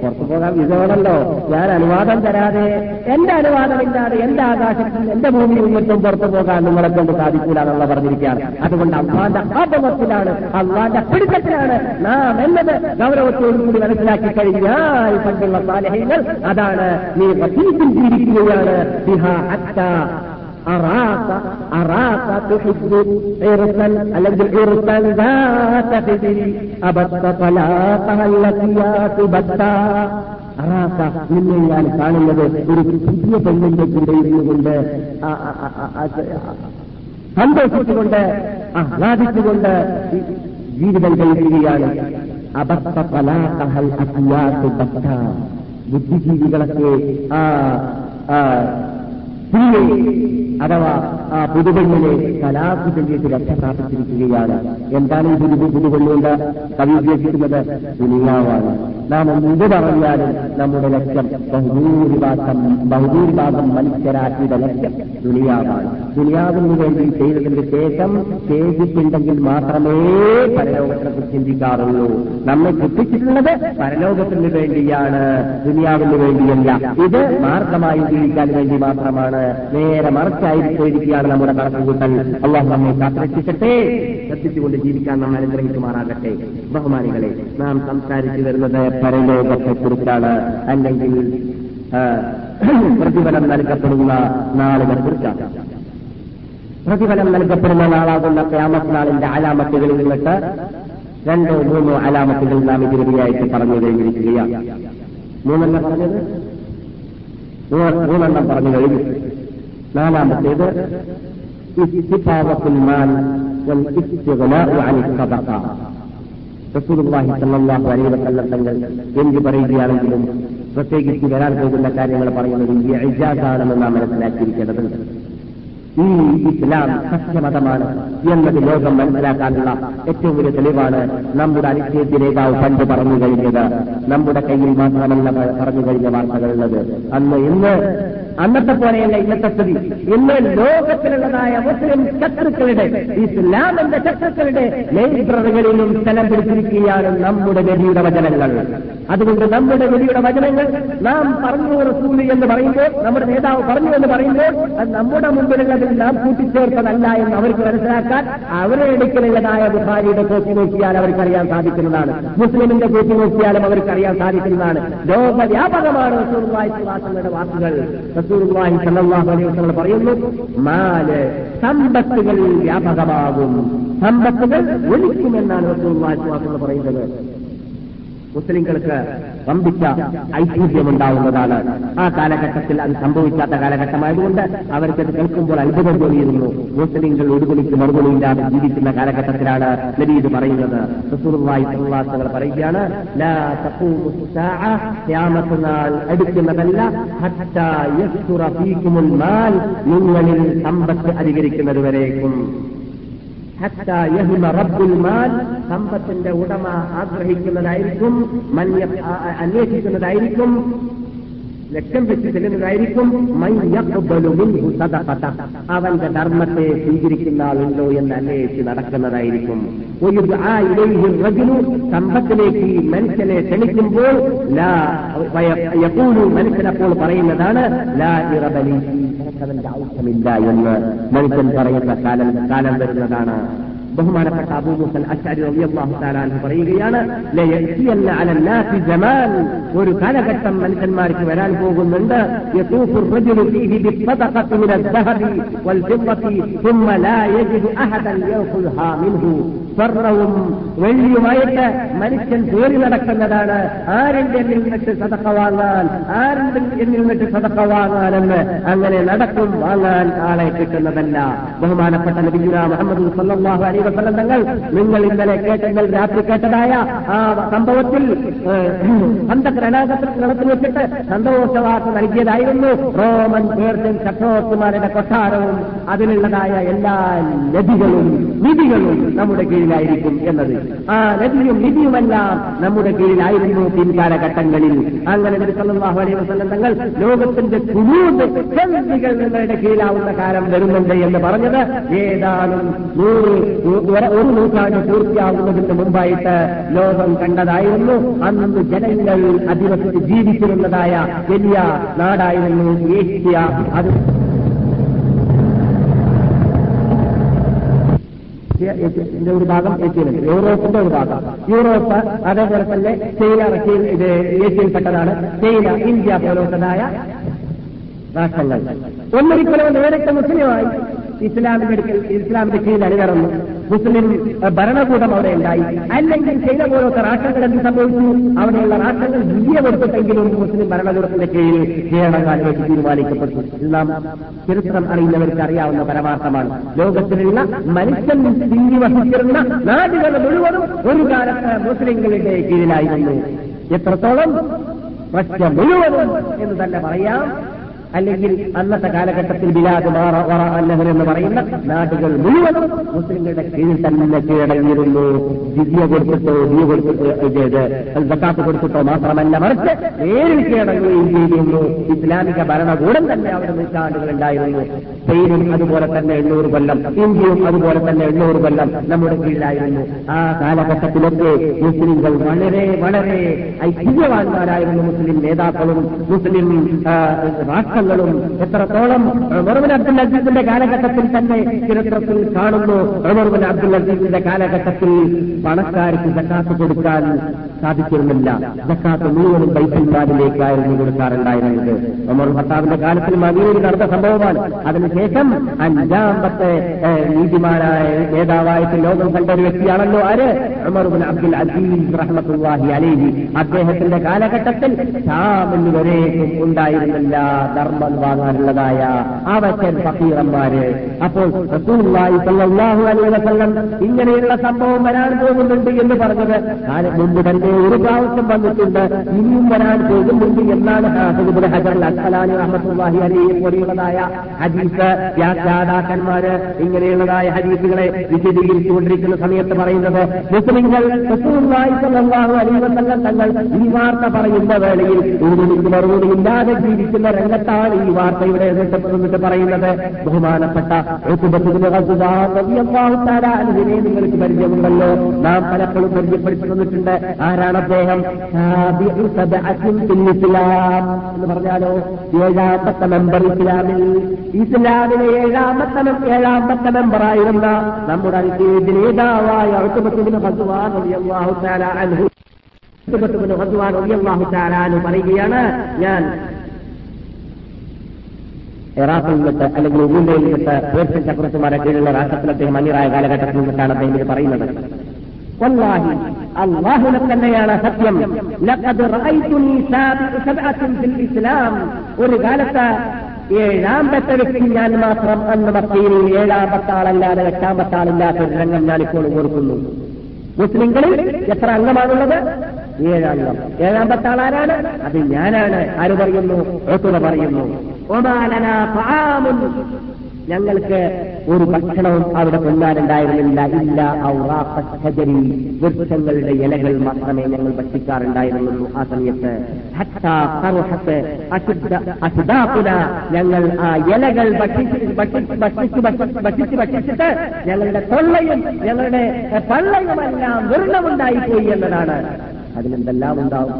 പുറത്തു പോകാൻ വിധമാണല്ലോ ഞാൻ അനുവാദം തരാതെ എന്റെ അനുവാദമില്ലാതെ എന്റെ ആകാശത്തിൽ എന്റെ ഭൂമിയിൽ നിന്നിട്ടും പുറത്തു പോകാൻ നിങ്ങളെ കൊണ്ട് സാധിക്കൂല എന്നുള്ള പറഞ്ഞിരിക്കുകയാണ് അതുകൊണ്ട് അള്ളാന്റെ ആപമത്തിലാണ് അള്ളാന്റെ പിടുത്തത്തിലാണ് നാം എന്നത് ഗൗരവത്തോടുകൂടി മനസ്സിലാക്കി കഴിഞ്ഞാൽ പണ്ടുള്ള സാലഹ്യങ്ങൾ അതാണ് നീ വസീത്തിൽ ജീവിക്കുകയാണ് ബിഹ ഹത്ത أراك أراك تحب عرسا الذي عرسا ذات خدر أبت طلاقها التي بتا അറാക്ക നിന്നെ ഞാൻ കാണുന്നത് ഒരു പുതിയ പെണ്ണിന്റെ കൂടെ ഇരുന്നുകൊണ്ട് സന്തോഷിച്ചുകൊണ്ട് ആഹ്ലാദിച്ചുകൊണ്ട് ജീവിതം കഴിക്കുകയാണ്. അബദ്ധ പലാഹൽ ബുദ്ധിജീവികളൊക്കെ ആ സ്ത്രീയെ അഥവാ ആ പുതുപള്ളിയിലെ കലാപ്പ് ചെയ്തിട്ട് രക്ഷ എന്താണ് ഈ പുതു പുതുപെണ്ണുകൊണ്ട് കവി ഉദ്ദേശിക്കുന്നത്? ദുനിയാവാണ് നാം എന്ത് പറഞ്ഞാലും നമ്മുടെ ലക്ഷ്യം ബഹുഭൂരിഭാഗം ബഹുഭൂരിഭാഗം മനുഷ്യരാക്കിയുടെ ലക്ഷ്യം ദുനിയാവാണ് ദുനിയാവിന് വേണ്ടി ചെയ്തതിന് ശേഷം ചെയ്തിട്ടുണ്ടെങ്കിൽ മാത്രമേ പരലോകത്തെ ചിന്തിക്കാറുള്ളൂ. നമ്മെ കിട്ടിച്ചിട്ടുള്ളത് പരലോകത്തിന് വേണ്ടിയാണ് ദുനിയാവിന് വേണ്ടിയല്ല. ഇത് മാർഗമായി ജീവിക്കാൻ വേണ്ടി മാത്രമാണ്. നേരെ മറച്ചായി പോയിരിക്കുകയാണ് നമ്മുടെ കണക്കുകൂട്ടൽ. അള്ളാഹു നമ്മെ കാത്തിരക്ഷിക്കട്ടെ. ശ്രദ്ധിച്ചുകൊണ്ട് ജീവിക്കാൻ നാം അനുഗ്രഹിക്കുമാറാകട്ടെ. ബഹുമാനികളെ നാം സംസാരിച്ചു വരുന്നത് പരലോകത്തെക്കുറിച്ചാണ്. അല്ലെങ്കിൽ പ്രതിഫലം നൽകപ്പെടുന്ന നാളുകൾ കുറിച്ചാണ് പ്രതിഫലം നൽകപ്പെടുന്ന നാളാകുന്ന ക്യാമസ് നാളിന്റെ അലാമത്തുകളിൽ നിന്നിട്ട് രണ്ടോ മൂന്നോ അലാമത്തുകൾ നാം ഇതിനുപരിയായിട്ട് പറഞ്ഞു കഴിഞ്ഞിരിക്കുകയാണ്. മൂന്നെണ്ണം പറഞ്ഞത്? മൂന്നെണ്ണം പറഞ്ഞു കഴിഞ്ഞു. നാലാമത്തേത് മാൽ റസൂലുള്ളാഹി സല്ലല്ലാഹു അലൈഹി വസല്ലം തങ്ങൾ എന്ത് പറയുകയാണെങ്കിലും പ്രത്യേകിച്ച് വരാൻ പോകുന്ന കാര്യങ്ങൾ പറയുന്നത് ഇജാസാണെന്ന് നാം മനസ്സിലാക്കിയിരിക്കേണ്ടതുണ്ട്. ഈ ഇസ്ലാം സത്യമതമാണ് എന്നത് ലോകം മനസ്സിലാക്കാനുള്ള ഏറ്റവും വലിയ തെളിവാണ് നമ്മുടെ അനിശ്ചയത്തിൽ നേതാവ് പണ്ട് പറഞ്ഞു കഴിഞ്ഞത്. നമ്മുടെ കയ്യിൽ മാത്രമല്ല പറഞ്ഞു കഴിഞ്ഞ വാർത്തകളുള്ളത്. അന്ന് ഇന്ന് അന്നത്തെ പോലെയല്ല ഇന്നത്തെ സ്ഥിതി. ഇന്ന് ലോകത്തിലുള്ളതായ മുസ്ലിം ശത്രുക്കളുടെ ഇസ്ലാമിന്റെ ശത്രുക്കളുടെ ലൈബ്രറികളിലും സ്ഥലം പിടിച്ചിരിക്കുകയാണ് നമ്മുടെ നബിയുടെ വചനങ്ങൾ. അതുകൊണ്ട് നമ്മുടെ നബിയുടെ വചനങ്ങൾ നാം പറഞ്ഞു റസൂലി എന്ന് പറയുമ്പോൾ നമ്മുടെ നേതാവ് പറഞ്ഞു എന്ന് പറയുമ്പോൾ അത് നമ്മുടെ മുമ്പിലുള്ളതിൽ നാം കൂട്ടിച്ചേർത്തതല്ല എന്ന് അവർക്ക് മനസ്സിലാക്കാൻ അവരെ അടുക്കലുള്ളതായ ബുഹാരിയുടെ കോപ്പി നോക്കിയാൽ അവർക്കറിയാൻ സാധിക്കുന്നതാണ്. മുസ്ലിമിന്റെ കോപ്പി നോക്കിയാലും അവർക്കറിയാൻ സാധിക്കുന്നതാണ്. ലോകവ്യാപകമാണ് റസൂർവായി സുഹാസങ്ങളുടെ വാക്കുകൾ. റസൂർവാഹി സല്ലാഹു അലൈഹി പറയുന്നു നാല് സമ്പത്തുകൾ വ്യാപകമാകും. സമ്പത്തുകൾ ഒലിക്കുമെന്നാണ് റസൂർവാഹി പറയുന്നത്. മുസ്ലിങ്ങൾക്ക് വമ്പിച്ച ഐശ്വര്യമുണ്ടാവുന്നതാണ് ആ കാലഘട്ടത്തിൽ അത് സംഭവിക്കാത്ത കാലഘട്ടമായതുകൊണ്ട് അവർക്കത് കേൾക്കുമ്പോൾ അത്ഭുതം തോന്നിയിരുന്നു. മുസ്ലിങ്ങൾ ഒരുപണിക്ക് മറുപടിയില്ലാതെ ജീവിക്കുന്ന കാലഘട്ടത്തിലാണ് നബി ഇത് പറയുന്നത്. വസല്ലം പറയുകയാണ് അടുക്കുന്നതല്ല നിങ്ങളിൽ സമ്പത്ത് അധികരിക്കുന്നതുവരേക്കും. സമ്പത്തിന്റെ ഉടമ ആഗ്രഹിക്കുന്നതായിരിക്കും അന്വേഷിക്കുന്നതായിരിക്കും. ലക്ഷ്യം വെച്ച് ചെല്ലുന്നതായിരിക്കും. അവന്റെ ധർമ്മത്തെ സ്വീകരിക്കുന്ന ആളുണ്ടോ എന്ന് അന്വേഷിച്ച് നടക്കുന്നതായിരിക്കും. ഒരു ആ ഇലൈഹി റജുലു. സമ്പത്തിലേക്ക് ഈ മനുഷ്യനെ ക്ഷണിക്കുമ്പോൾ യഖൂലു. മനുഷ്യനപ്പോൾ പറയുന്നതാണ് ലാ ഇറബലി. അവന്റെ ആവശ്യമില്ല എന്ന് മനുഷ്യൻ പറയുന്ന കാലം കാലം വരുന്നതാണ്. ബഹുമാനപ്പെട്ട അബൂമുസൽ അച്ചാരി അള്ളാഹു താലാൻ പറയുകയാണ് അലന്നാസി ജമാൻ ഒരു കാലഘട്ടം മനുഷ്യന്മാർക്ക് വരാൻ പോകുന്നുണ്ട് സ്വർണവും വെള്ളിയുമായിട്ട് മനുഷ്യൻ ജോലി നടക്കുന്നതാണ് ആരുടെ നിന്നിട്ട് സതക്ക വാങ്ങാൻ ആരുടെ നിന്നിട്ട് സതക്ക വാങ്ങാനെന്ന് അങ്ങനെ നടക്കും വാങ്ങാൻ ആളെ കിട്ടുന്നതല്ല ബഹുമാനപ്പെട്ട നബിഗുല മുഹമ്മദ് സല്ലാഹു അലൈ വസല്ലം തങ്ങൾ നിങ്ങൾ ഇന്നലെ കേട്ടെങ്കിൽ രാത്രി കേട്ടതായ ആ സംഭവത്തിൽ അന്തക്ക് രണാകത്തിൽ നടത്തി വെച്ചിട്ട് സന്തോഷവാർത്ത നൽകിയതായിരുന്നു റോമൻ പേർഷ്യൻ ചക്രവർത്തിമാരുടെ കൊട്ടാരവും അതിലുള്ളതായ എല്ലാ നദികളും നിധികളും നമ്മുടെ കീഴിലായിരിക്കും എന്നത്. ആ നദിയും നിധിയുമെല്ലാം നമ്മുടെ കീഴിലായിരുന്നു പിൻകാലഘട്ടങ്ങളിൽ. അങ്ങനെ നബി സല്ലല്ലാഹു അലൈഹി വസല്ലം തങ്ങൾ ലോകത്തിന്റെ ചെന്തികൾ നിങ്ങളുടെ കീഴിലാവുന്ന കാലം വരുന്നുണ്ട് എന്ന് പറഞ്ഞത് ഏതാനും നൂറ് ഒരു- നൂറ്റാണ്ട് പൂർത്തിയാവുന്നതിന് മുമ്പായിട്ട് ലോകം കണ്ടതായിരുന്നു. അന്ന് ജനങ്ങൾ അധിവസിച്ച് ജീവിച്ചിരുന്നതായ വലിയ നാടായിരുന്നു ഏഷ്യ. അത് ഇതിന്റെ ഒരു ഭാഗം ഏഷ്യയിലുണ്ട് യൂറോപ്പിന്റെ ഒരു ഭാഗം യൂറോപ്പ് അതേപോലെ തന്നെ ചൈന റഷ്യയിൽ ഇത് ഏഷ്യയിൽപ്പെട്ടതാണ് ചൈന ഇന്ത്യ പോലത്തതായ രാഷ്ട്രങ്ങൾ ഒന്നൊരിക്കലും നേരിട്ട് മുസ്ലിമായി ഇസ്ലാമിന്റെ അടുക്കൽ ഇസ്ലാമിന്റെ കീഴിൽ അണിനിറന്നു മുസ്ലിം ഭരണകൂടം അവിടെ ഉണ്ടായി. അല്ലെങ്കിൽ ചെയ്ത പോലത്തെ രാഷ്ട്രങ്ങൾ എന്ത് സംഭവിച്ചു? അവിടെയുള്ള രാഷ്ട്രങ്ങൾ വിജയ കൊടുത്തിട്ടെങ്കിലും മുസ്ലിം ഭരണകൂടത്തിന്റെ കീഴിൽ കീഴടങ്ങാനായിട്ട് തീരുമാനിക്കപ്പെട്ടു. ഇസ്ലാം ചരിത്രം അറിയുന്നവർക്ക് അറിയാവുന്ന പരമാർത്ഥമാണ്. ലോകത്തിലുള്ള മനുഷ്യൻ തിങ്ങി വഹിച്ചിരുന്ന നാടുകൾ മുഴുവനും ഒരു കാലത്ത് മുസ്ലിങ്ങളുടെ കീഴിലായിരുന്നു എത്രത്തോളം പ്രശ്നം മുഴുവനും എന്ന് തന്നെ പറയാം. അല്ലെങ്കിൽ അന്നത്തെ കാലഘട്ടത്തിൽ ബിലാദ് അന്നഹർ എന്ന് പറയുന്ന നാടുകൾ മുഴുവൻ മുസ്ലിങ്ങളുടെ കീഴിൽ തന്നെ കീഴടങ്ങിയിരുന്നു. ജിദ്യ കൊടുത്തിട്ടോ ദിയ കൊടുത്തിട്ടോ സക്കാത്ത് കൊടുത്തിട്ടോ മാത്രമല്ല മറിച്ച് നേരിൽ കീഴടങ്ങുകയും ചെയ്തിരുന്നു. ഇസ്ലാമിക ഭരണകൂടം തന്നെ അവിടെ നൂറ്റാണ്ടുകൾ ഉണ്ടായിരുന്നു. സ്പെയിനും അതുപോലെ തന്നെ എണ്ണൂറ് കൊല്ലം ഇന്ത്യയും അതുപോലെ തന്നെ എണ്ണൂറ് കൊല്ലം നമ്മുടെ കീഴിലായിരുന്നു. ആ കാലഘട്ടത്തിലൊക്കെ മുസ്ലിങ്ങൾ വളരെ വളരെ ഐശ്വര്യവാന്മാരായിരുന്നു മുസ്ലിം നേതാക്കളും മുസ്ലിം ആ, രാഷ്ട്രങ്ങളും എത്രത്തോളം ഉമർബിൻ അബ്ദുൽ അസീസിന്റെ കാലഘട്ടത്തിൽ തന്നെ ചരിത്രത്തിൽ കാണുന്നു. ഉമർബിൻ അബ്ദുൽ അസീസിന്റെ കാലഘട്ടത്തിൽ പണക്കാർക്ക് സക്കാത്ത് കൊടുക്കാൻ സാധിച്ചിരുന്നില്ല. ജക്കാത്ത് മുഴുവനും ബൈസൽമാരിലേക്കായിരുന്നു കൊടുക്കാറുണ്ടായിരുന്നത് ഉമർ ഭർത്താവിന്റെ കാലത്തിൽ മദീനയിൽ നടന്ന സംഭവമാണ്. അതിനുശേഷം അഞ്ചാമത്തെ നീതിമാനായ നേതാവായിട്ട് ലോകം കണ്ട ഒരു വ്യക്തിയാണല്ലോ ആര്? ഉമർബിൻ അബ്ദുൽ അസീസ് റഹ്മത്തുല്ലാഹി അലൈഹി. അദ്ദേഹത്തിന്റെ കാലഘട്ടത്തിൽ ഷാമിന് വരേക്കും ഉണ്ടായിരുന്നില്ല. ധർമ്മം വാങ്ങാനുള്ളതായ അവശൻ ഫക്കീറന്മാര്. അപ്പോൾ വസല്ലം ഇങ്ങനെയുള്ള സംഭവം വരാൻ പോകുന്നുണ്ട് എന്ന് പറഞ്ഞത് മുമ്പ് തന്നെ ഒരു പ്രാവശ്യം വന്നിട്ടുണ്ട്. ഇനിയും വരാൻ പോകുന്നുണ്ട് എന്നാണ് ഇബ്നു ഹജർ അസ്ഖലാനി റഹ്മത്തുള്ളാഹി അലൈഹി പോലെയുള്ളതായ ഹദീസ് വ്യാഖ്യാതാക്കന്മാര് ഇങ്ങനെയുള്ളതായ ഹദീസുകളെ വിശദീകരിച്ചുകൊണ്ടിരിക്കുന്ന സമയത്ത് പറയുന്നത് മുസ്ലിങ്ങൾ അലീവസംഗം തങ്ങൾ ഈ വാർത്ത പറയുന്ന വേളയിൽ ഊരുണിക്ക് മറുപടി ഇല്ലാതെ ജീവിക്കുന്ന രംഗത്താണ് ഈ വാർത്ത ഇവിടെ എന്നിട്ട് പറയുന്നത്. ബഹുമാനപ്പെട്ട അൻഹുവിനെ നിങ്ങൾക്ക് പരിചയമുണ്ടല്ലോ. നാം പലപ്പോഴും പരിചയപ്പെടുത്തി തന്നിട്ടുണ്ട്. ആരാണ് അദ്ദേഹം? ഇസ്ലാം എന്ന് പറഞ്ഞാലോ ഏഴാമത്തെ മെമ്പർ ഇസ്ലാമിൽ. ഇസ്ലാമിലെ ഏഴാമത്തെ ഏഴാമത്തെ മെമ്പറായിരുന്ന നമ്മുടെ നേതാവായ അൻഹു. പറയുകയാണ് ഞാൻ ഇറാഖിൽ അല്ലെങ്കിൽ ഉറുമ്പയിൽ നിന്നിട്ട് പേർഷ്യൻ ചക്രവർത്തിമാരെ കീഴിലുള്ള രാഷ്ട്രത്തിൽ അദ്ദേഹം അന്യരായ കാലഘട്ടത്തിൽ നിന്നിട്ടാണ് അദ്ദേഹം പറയുന്നത്. അള്ളാഹുനെ തന്നെയാണ് സത്യം. ഇസ്ലാം. ഒരു കാലത്ത് ഏഴാമത്തെ വ്യക്തി ഞാൻ മാത്രം അന്ന് മക്കയിൽ ഏഴാമത്തെ ആളല്ലാതെ എട്ടാമത്തെ ആളില്ലാത്ത ഒരു രംഗം ഞാനിപ്പോൾ ഓർക്കുന്നു. മുസ്ലിങ്ങളിൽ എത്ര അംഗമാണുള്ളത്? ഏഴംഗം ഏഴാമത്തെ ആളാരാണ് അത് ഞാനാണ്. ആര് പറയുന്നു? പറയുന്നു. ഞങ്ങൾക്ക് ഒരു ഭക്ഷണവും അവിടെ കൊല്ലാനുണ്ടായിരുന്നില്ല ഇല്ല ഔറാപ്പച്ചരി വൃക്ഷങ്ങളുടെ ഇലകൾ മാത്രമേ ഞങ്ങൾ ഭക്ഷിക്കാറുണ്ടായിരുന്നുള്ളൂ ആ സമയത്ത്. ഞങ്ങൾ ആ ഇലകൾ ഭക്ഷിച്ച് ഭക്ഷിച്ച് ഭക്ഷിച്ച് ഭക്ഷിച്ച് ഭക്ഷിച്ച് ഭക്ഷിച്ചിട്ട് ഞങ്ങളുടെ തൊള്ളയും ഞങ്ങളുടെ പള്ളയുമെല്ലാം വൃണമുണ്ടായിപ്പോയി എന്നതാണ്. അതിലെന്തെല്ലാം ഉണ്ടാവും?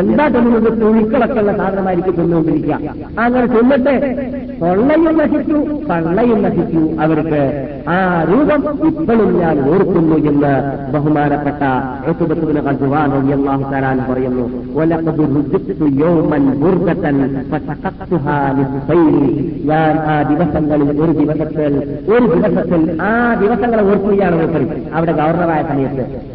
എന്താ തിന്നുന്നത് തുണിക്കളൊക്കെയുള്ള സാധനമായിരിക്കും തിന്നുകൊണ്ടിരിക്കുക. അങ്ങനെ തിന്നിട്ട് തൊള്ളയും നശിച്ചു പള്ളയും നശിച്ചു. അവർക്ക് ആ രൂപം ഇപ്പോഴും ഞാൻ ഓർക്കുന്നു എന്ന് ബഹുമാനപ്പെട്ട ഏത്തുബത്തുവിന് അള്ളാഹു തരാൻ പറയുന്നു. ഞാൻ ആ ദിവസങ്ങളിൽ ഒരു ദിവസത്തിൽ ഒരു ദിവസത്തിൽ ആ ദിവസങ്ങളെ ഓർക്കുകയാണ് അവിടെ ഗവർണറായ സമയത്ത്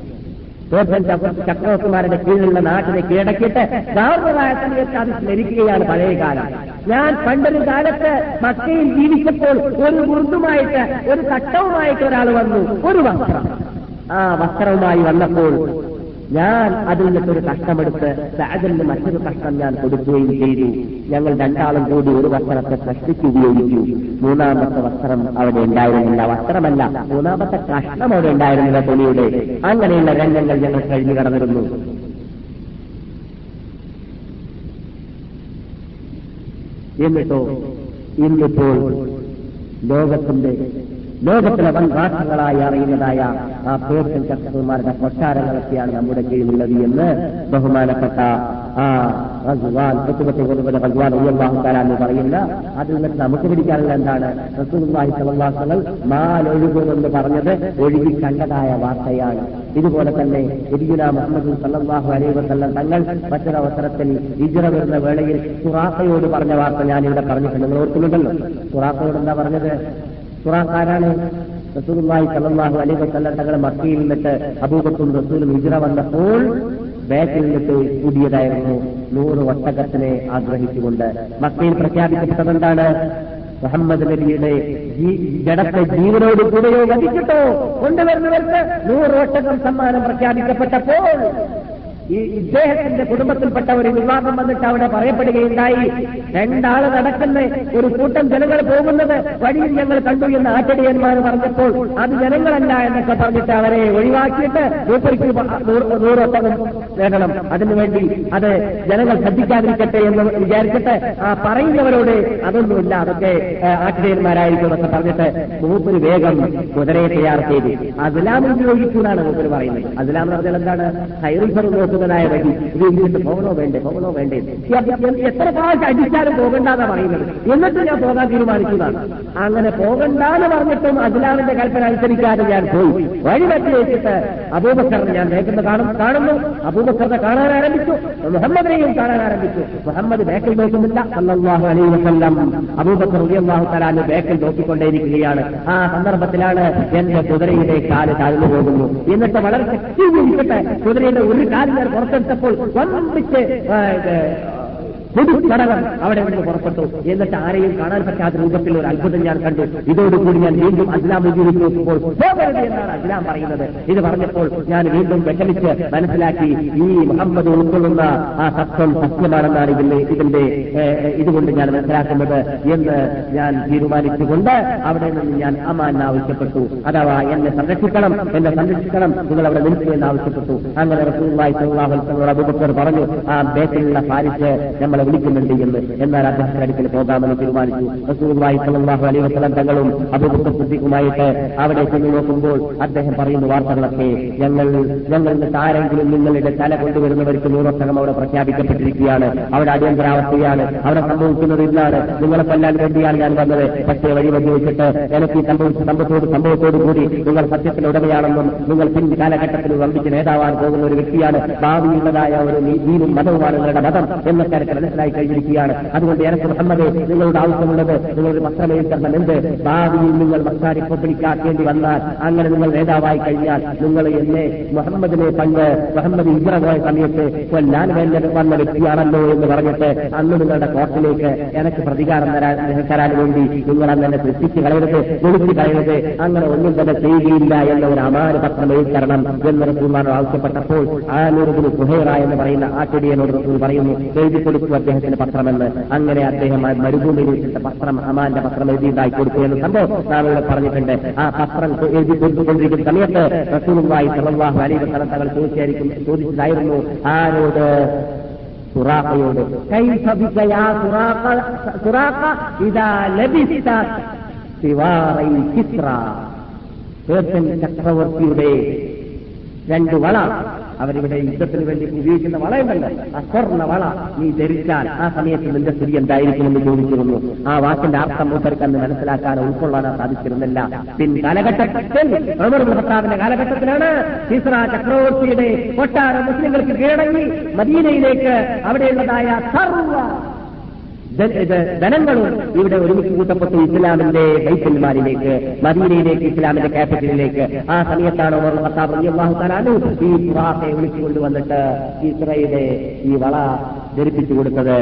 ചക്രവർത്തിമാരുടെ കീഴിലുള്ള നാട്ടിനെ കീഴടക്കിയിട്ട് ഗവർണറായ സമയത്ത് അത് സ്മരിക്കുകയാണ് പഴയ കാലം ഞാൻ പണ്ടൊരു കാലത്ത് മക്കയിൽ ജീവിച്ചപ്പോൾ ഒരു ഉറുദുമായിട്ട് ഒരു കട്ടവുമായിട്ട് ഒരാൾ വന്നു. ഒരു വസ്ത്രം. ആ വസ്ത്രവുമായി വന്നപ്പോൾ ഞാൻ അതിൽ നിന്നൊരു കഷ്ടമെടുത്ത് സാജലിന് മറ്റൊരു കഷ്ടം ഞാൻ കൊടുക്കുകയും ചെയ്തു. ഞങ്ങൾ രണ്ടാളും കൂടി ഒരു വസ്ത്രത്തെ സൃഷ്ടിച്ച് ഉപയോഗിച്ചു. മൂന്നാമത്തെ വസ്ത്രം അവിടെ ഉണ്ടായിരുന്നില്ല. വസ്ത്രമല്ല മൂന്നാമത്തെ കഷ്ണം അവിടെ ഉണ്ടായിരുന്നില്ല തുണിയുടെ. അങ്ങനെയുള്ള രംഗങ്ങൾ ഞങ്ങൾ കഴിഞ്ഞു കടന്നിരുന്നു. എന്നിട്ടോ ഇന്നിപ്പോൾ ലോകത്തിന്റെ ലോകത്തിലെ വൻ രാഷ്ട്രങ്ങളായി അറിയുന്നതായ ആ പേർഷ്യൻ ചക്രവർമാരുടെ കൊട്ടാരങ്ങളൊക്കെയാണ് നമ്മുടെ കീഴിലുള്ളത് എന്ന് ബഹുമാനപ്പെട്ട ആ ഭഗവാൻ കുത്തുബത്തെ കൊണ്ടുപോലെ ഭഗവാൻ എന്ന് പറയുന്ന അതിൽ നിന്ന് നമുക്ക് പിടിക്കാനുള്ള എന്താണ്? അലൈഹി വസല്ലം മാലൊഴുകുമെന്ന് പറഞ്ഞത് ഒഴുകി കണ്ടതായ വാർത്തയാണ്. ഇതുപോലെ തന്നെ എരിയുന മുഹമ്മദ് സല്ലാഹു അലൈഹി വസല്ലം തങ്ങൾ മറ്റൊരവസരത്തിൽ ഇജറ വരുന്ന വേളയിൽ സുറാഖയോട് പറഞ്ഞ വാർത്ത ഞാൻ ഇവിടെ പറഞ്ഞിട്ടുണ്ട്. നിങ്ങൾ ഓർക്കുന്നുണ്ടല്ലോ? സുറാഖയോട് എന്താ പറഞ്ഞത്? സുറാഖാരാണ് റസൂലുള്ളാഹി സല്ലല്ലാഹു അലൈഹി വസല്ലം തങ്ങൾ മക്കയിൽ നിന്നിട്ട് അബൂബക്കർ റസൂലും ഹിജ്റ വന്നപ്പോൾ ബാക്കിൽ നിന്നിട്ട് കൂടിയതായിരുന്നു. നൂറ് ഒട്ടകത്തിനെ ആഗ്രഹിച്ചുകൊണ്ട് മക്കയിൽ പ്രഖ്യാപിക്കപ്പെട്ടതെന്താണ് മുഹമ്മദ് നബിയുടെ ജഡത്തെ ജീവനോട് കൂടെയോ വധിച്ചിട്ടോ കൊണ്ടുവരുന്നവർക്ക് നൂറ് ഒട്ടകം സമ്മാനം പ്രഖ്യാപിക്കപ്പെട്ടപ്പോൾ ഈ ഇദ്ദേഹത്തിന്റെ കുടുംബത്തിൽപ്പെട്ട ഒരു വിവാദം വന്നിട്ട് അവിടെ പറയപ്പെടുകയുണ്ടായി. രണ്ടാൾ നടക്കുന്ന ഒരു കൂട്ടം ജനങ്ങൾ പോകുന്നത് വഴിയിൽ ഞങ്ങൾ കണ്ടു എന്ന് ആറ്റടിയന്മാർ പറഞ്ഞപ്പോൾ അത് ജനങ്ങളല്ല എന്നൊക്കെ പറഞ്ഞിട്ട് അവരെ ഒഴിവാക്കിയിട്ട് മൂപ്പരിക്ക് നൂറൊട്ടകം നേടണം അതിനുവേണ്ടി അത് ജനങ്ങൾ ശ്രദ്ധിക്കാതിരിക്കട്ടെ എന്ന് വിചാരിച്ചിട്ട് ആ പറയുന്നവരോട് അതൊന്നുമില്ല അതൊക്കെ ആറ്റടിയന്മാരായിരിക്കും എന്നൊക്കെ പറഞ്ഞിട്ട് മൂപ്പര് വേഗം കുതിരയെ തയ്യാർ ചെയ്തു. അസ്ലാം ഉപയോഗിക്കൂന്നാണ് മൂപ്പര് പറയുന്നത്. അതിലാമെന്ന് പറഞ്ഞാൽ എന്താണ്? ഹൈറിഫർ നോക്കുന്നതായ വഴി. ഇത് ഇങ്ങോട്ട് പോകണോ വേണ്ടേ? പോകണോ വേണ്ടേ? എത്ര പ്രാവശ്യം അടിച്ചാലും പോകണ്ടെന്നാ പറയുന്നത്. എന്നിട്ട് ഞാൻ പോകാൻ തീരുമാനിച്ചതാണ്. അങ്ങനെ പോകണ്ടെന്ന് പറഞ്ഞിട്ടും അസ്ലാമിന്റെ കൽപ്പന അനുസരിക്കാതെ ഞാൻ പോയി. വഴി വെച്ചിട്ട് അബൂബക്കറിനെ ഞാൻ നേക്കുന്ന കാണും കാണുന്നു. അബൂബക്കറിനെ കാണാൻ ആരംഭിച്ചു. മുഹമ്മദിനെയും കാണാൻ ആരംഭിച്ചു. മുഹമ്മദ് ബേക്കൽ നോക്കുന്നില്ല. സല്ലല്ലാഹു അലൈ വസല്ലം. അബൂബക്കർ ഉയർന്നാഹു തആല ബേക്കൽ നോക്കിക്കൊണ്ടേയിരിക്കുകയാണ്. ആ സന്ദർഭത്തിലാണ് എന്റെ കുതിരയുടെ കാൽ താഴ്ന്നു പോകുന്നു. എന്നിട്ട് വളരെ ശക്തി കുതിരയുടെ ഒരു കാലിൽ പുറത്തെടുത്തപ്പോൾ വമ്പിച്ച് ഇത്, അവിടെ നിന്ന് പുറപ്പെട്ടു. എന്നിട്ട് ആരെയും കാണാൻ പറ്റാത്ത രൂപത്തിൽ ഒരു അത്ഭുതം ഞാൻ കണ്ടു. ഇതോടുകൂടി ഞാൻ വീണ്ടും അസ്ലാം ഉപയോഗിച്ച് നോക്കുമ്പോൾ എന്നാണ് അസ്ലാം പറയുന്നത്. ഇത് പറഞ്ഞപ്പോൾ ഞാൻ വീണ്ടും വിഷമിച്ച് മനസ്സിലാക്കി ഈ മുഹമ്മദ് ഉൾക്കൊള്ളുന്ന ആ സത്വം സത്യമാണെന്നാണ് ഇതിന്റെ ഇതിന്റെ ഇതുകൊണ്ട് ഞാൻ മനസ്സിലാക്കുന്നത് എന്ന് ഞാൻ തീരുമാനിച്ചുകൊണ്ട് അവിടെ നിന്ന് ഞാൻ അമാൻ ആവശ്യപ്പെട്ടു. അഥവാ എന്നെ സംരക്ഷിക്കണം എന്നെ സംരക്ഷിക്കണം നിങ്ങൾ അവിടെ നിൽക്കുക എന്ന് ആവശ്യപ്പെട്ടു. അങ്ങനെ അലൈഹി വസല്ലം അബൂബക്കർ പറഞ്ഞു ആ ബേക്കിലുള്ള പാരിച്ച് നമ്മളെ വിളിക്കുന്നുണ്ട് എന്ന്. എന്നാൽ അടുക്കൽ പോകാമെന്ന് തീരുമാനിച്ചു. റസൂലുള്ളാഹി വലിയ അലൈഹി വസല്ലം തങ്ങളും സിദ്ദീഖുമായിട്ട് അവിടെ ചെന്ന് നോക്കുമ്പോൾ അദ്ദേഹം പറയുന്ന വാർത്തകളൊക്കെ ഞങ്ങൾ ഞങ്ങൾ താരെങ്കിലും നിങ്ങളുടെ തല കൊണ്ടുവരുന്നവർക്ക് നൂറൊട്ടകം അവിടെ പ്രഖ്യാപിക്കപ്പെട്ടിരിക്കുകയാണ്. അവിടെ അടിയന്തരാവസ്ഥയാണ്. അവിടെ സംഭവിക്കുന്നത് ഇന്നാണ് നിങ്ങളെ കൊല്ലാൻ വേണ്ടിയാണ് ഞാൻ വന്നത്. പക്ഷേ വഴി വെച്ചിട്ട് എനിക്ക് സംഭവിച്ച സംഭവത്തോട് സംഭവത്തോട് കൂടി നിങ്ങൾ സത്യത്തിന്റെ ഉടമയാണെന്നും നിങ്ങൾ പിൻ കാലഘട്ടത്തിൽ വമ്പിച്ച് നേതാവാൻ പോകുന്ന ഒരു വ്യക്തിയാണ് ഭാവിയുള്ളതായ ഒരു നീതിയും മതവുമാണ് നിങ്ങളുടെ മതം എന്നൊക്കെ എനിക്ക് മനസ്സിലായി കഴിഞ്ഞിരിക്കുകയാണ്. അതുകൊണ്ട് എനിക്ക് മുഹമ്മദ് നിങ്ങളുടെ ആവശ്യമുള്ളത് നിങ്ങളൊരു വസ്ത്രമേൽക്കണം എന്ത്? ഭാവിയിൽ നിങ്ങൾ മക്കാ റിപ്പബ്ലിക് ആക്കേണ്ടി വന്നാൽ അങ്ങനെ നിങ്ങൾ നേതാവായി കഴിഞ്ഞാൽ നിങ്ങൾ എന്നെ മുഹമ്മദിനെ പണ്ട് മുഹമ്മദ് ഇബ്ര സമയത്ത് കൊല്ലാൻ വേണ്ട വന്ന വ്യക്തിയാണല്ലോ എന്ന് പറഞ്ഞിട്ട് അന്ന് നിങ്ങളുടെ കോർട്ടിലേക്ക് എനിക്ക് പ്രതികാരം തരാൻ വേണ്ടി നിങ്ങൾ അങ്ങനെ സൃഷ്ടിച്ച് കളയരുത് കൊടുത്തി കളയരുത്. അങ്ങനെ ഒന്നും തന്നെ ചെയ്യുകയില്ല എന്ന ഒരു അമാന പത്രം എഴുതരണം എന്ന് റസൂൽമാനോട് ആവശ്യപ്പെട്ടപ്പോൾ ആ സുഹേറ സുഹൈറ എന്ന് പറയുന്ന ആ ചെടിയനോട് റസൂൽ പറയുന്നു എഴുതി കൊടുക്കുക അദ്ദേഹത്തിന്റെ പത്രമെന്ന് അങ്ങനെ അദ്ദേഹം മരുഭൂമിയിൽ വെച്ചിട്ട് പത്രം അമാന്റെ പത്രം എഴുതിയതായി കൊടുത്തു എന്ന സംഭവം നാം ഇവിടെ പറഞ്ഞിട്ടുണ്ട്. ആ പത്രം എഴുതി കൊടുത്തുകൊണ്ടിരിക്കുന്ന സമയത്ത് റസൂലുള്ളാഹി സ്വല്ലല്ലാഹു അലൈഹി വസല്ലം തങ്ങൾ ചോദിച്ചായിരിക്കും ചോദിച്ചതായിരുന്നു ആരോട്? സുറാഖയോട്. കൈഫ ബിക യാ സുറാഖ ലബിസ്ത സിവാറൈ ചിത്ര ചക്രവർത്തിയുടെ രണ്ട് വള. അവരിവിടെ യുദ്ധത്തിന് വേണ്ടി ഉപയോഗിക്കുന്ന വളയുണ്ടല്ലോ. ആ സ്വർണ വള നീ ധരിച്ചാൽ ആ സമയത്ത് നിന്റെ സ്ഥിതി എന്തായിരിക്കുമെന്ന് ചോദിച്ചിരുന്നു. ആ വാക്കിന്റെ അർത്ഥം മൂപ്പർക്കെന്ന് മനസ്സിലാക്കാൻ ഉൾക്കൊള്ളാനോ സാധിച്ചിരുന്നില്ല. പിന്നെ കാലഘട്ടത്തിൽ ഉമർ കാലഘട്ടത്തിലാണ് ഇസ്ര ചക്രവർത്തിയുടെ കൊട്ടാര മുസ്ലിങ്ങൾക്ക് കീഴടങ്ങി മദീനയിലേക്ക് അവിടെയുള്ളതായ സർവ ധനങ്ങളും ഇവിടെ ഒരുമിച്ച് കൂട്ടപ്പെട്ടു ഇസ്ലാമിന്റെ ബൈസന്മാരിലേക്ക് മദീനയിലേക്ക് ഇസ്ലാമിന്റെ ക്യാപിറ്റലിലേക്ക് ആ സമയത്താണ് ഉമർ ഖത്താബ് റളിയല്ലാഹു തആല ഈ സുറാഖെ വിളിച്ചു കൊണ്ടുവന്നിട്ട് ഇസ്രയുടെ ഈ വള ധരിപ്പിച്ചു കൊടുത്തത്.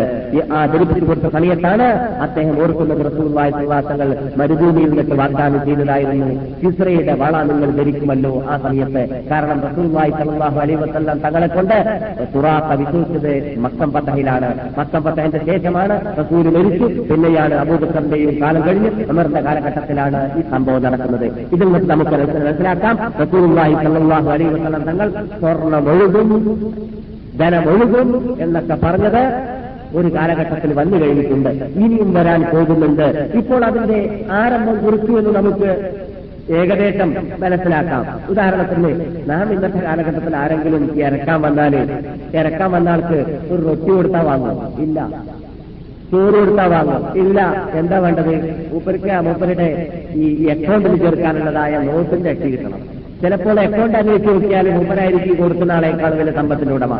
ആ ധരിപ്പിച്ചു കൊടുത്ത സമയത്താണ് അദ്ദേഹം ഓർക്കുന്നത് അലൈഹി വസല്ലം മരുഭൂമിയിൽ നിന്നിട്ട് വാഗ്ദാനം ചെയ്തതായിരുന്നു. ഇസ്രയുടെ വള നിങ്ങൾ ധരിക്കുമല്ലോ ആ സമയത്ത്. കാരണം റസൂലുള്ളാഹി സലാഹു വസല്ലം തങ്ങളെ കൊണ്ട് തുറാത്ത വിശ്വസിച്ചത് മക്കം പത്തഹയിലാണ് മക്കം പത്തഹന്റെ ശേഷമാണ് റസൂൽ മരിച്ചു. പിന്നെയാണ് അബൂബക്കറിന്റെയും കാലം കഴിഞ്ഞ് അമറിന്റെ കാലഘട്ടത്തിലാണ് ഈ സംഭവം നടക്കുന്നത്. ഇതിൽ നിന്ന് നമുക്ക് മനസ്സിലാക്കാം. റസൂലുള്ളാഹി സലാഹു അലൈഹി തങ്ങൾ തങ്ങൾ സ്വർണമൊഴുകും ധനമൊഴുകും എന്നൊക്കെ പറഞ്ഞത് ഒരു കാലഘട്ടത്തിൽ വന്നു കഴിഞ്ഞിട്ടുണ്ട്. ഇനിയും വരാൻ പോകുന്നുണ്ട്. ഇപ്പോൾ അതിന്റെ ആരംഭം കുറിച്ചു എന്ന് നമുക്ക് ഏകദേശം മനസ്സിലാക്കാം. ഉദാഹരണത്തിന് നാം ഇന്നത്തെ കാലഘട്ടത്തിൽ ആരെങ്കിലും ഇറക്കാൻ വന്നാൽ ഇറക്കാൻ വന്ന ആൾക്ക് ഒരു റൊട്ടി കൊടുത്താൽ വാങ്ങും. ഇല്ല. ചോറ് കൊടുത്താൽ വാങ്ങും. ഇല്ല. എന്താ വേണ്ടത്? മൂപ്പർക്ക് ആ മൂപ്പരുടെ ഈ അക്കൗണ്ടിൽ ചേർക്കാനുള്ളതായ നോട്ടിന്റെ അട്ടി കിട്ടണം. ചിലപ്പോൾ അക്കൗണ്ട് അന്വേഷിച്ച് നോക്കിയാൽ മൂപ്പനായിരിക്കും കൊടുക്കുന്ന ആളേക്കാൾ വലിയ സമ്പത്തിന്റെ ഉടമ.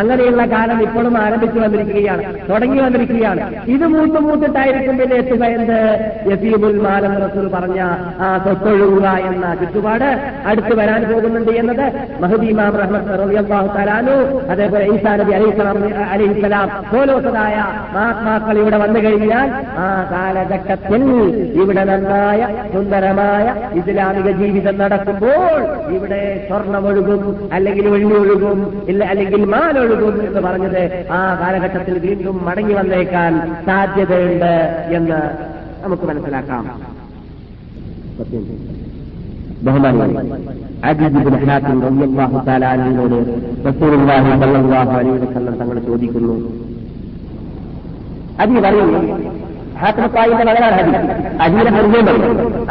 അങ്ങനെയുള്ള കാലം ഇപ്പോഴും ആരംഭിച്ചു വന്നിരിക്കുകയാണ് തുടങ്ങി വന്നിരിക്കുകയാണ്. ഇത് മൂത്ത് മൂത്തിട്ടായിരിക്കും പിന്നെ എത്തുക എന്ത്? യസീബുൽ മാലം റസൂൽ പറഞ്ഞ ആ തൊട്ടൊഴുകുക എന്ന ചുറ്റുപാട് അടുത്ത് വരാൻ പോകുന്നുണ്ട് എന്നത് മഹദീമാം റഹ്മത്ത് തആലാനു അതേപോലെ ഈസാ നബി അലൈഹിസ്ലാം അലൈഹിസ്സലാം പോലോസതായ മഹാത്മാക്കൾ ഇവിടെ വന്നു കഴിഞ്ഞാൽ ആ കാലഘട്ടത്തിൽ ഇവിടെ നന്നായ സുന്ദരമായ ഇസ്ലാമിക ജീവിതം നടക്കുമ്പോൾ ഇവിടെ സ്വർണമൊഴുകും അല്ലെങ്കിൽ വെള്ളി ഒഴുകും ഇല്ല അല്ലെങ്കിൽ മാലൊഴുകും എന്ന് പറഞ്ഞത് ആ കാലഘട്ടത്തിൽ വീണ്ടും മടങ്ങി വന്നേക്കാൻ സാധ്യതയുണ്ട് എന്ന് നമുക്ക് മനസ്സിലാക്കാം. അലൈഹി വസല്ലം തങ്ങൾ ചോദിക്കുന്നു. അതി പറയുന്നു ഹാത്തിമത്തായിന്റെ മകനാണ് ഹദി അജീനെ പരിചയമുണ്ട്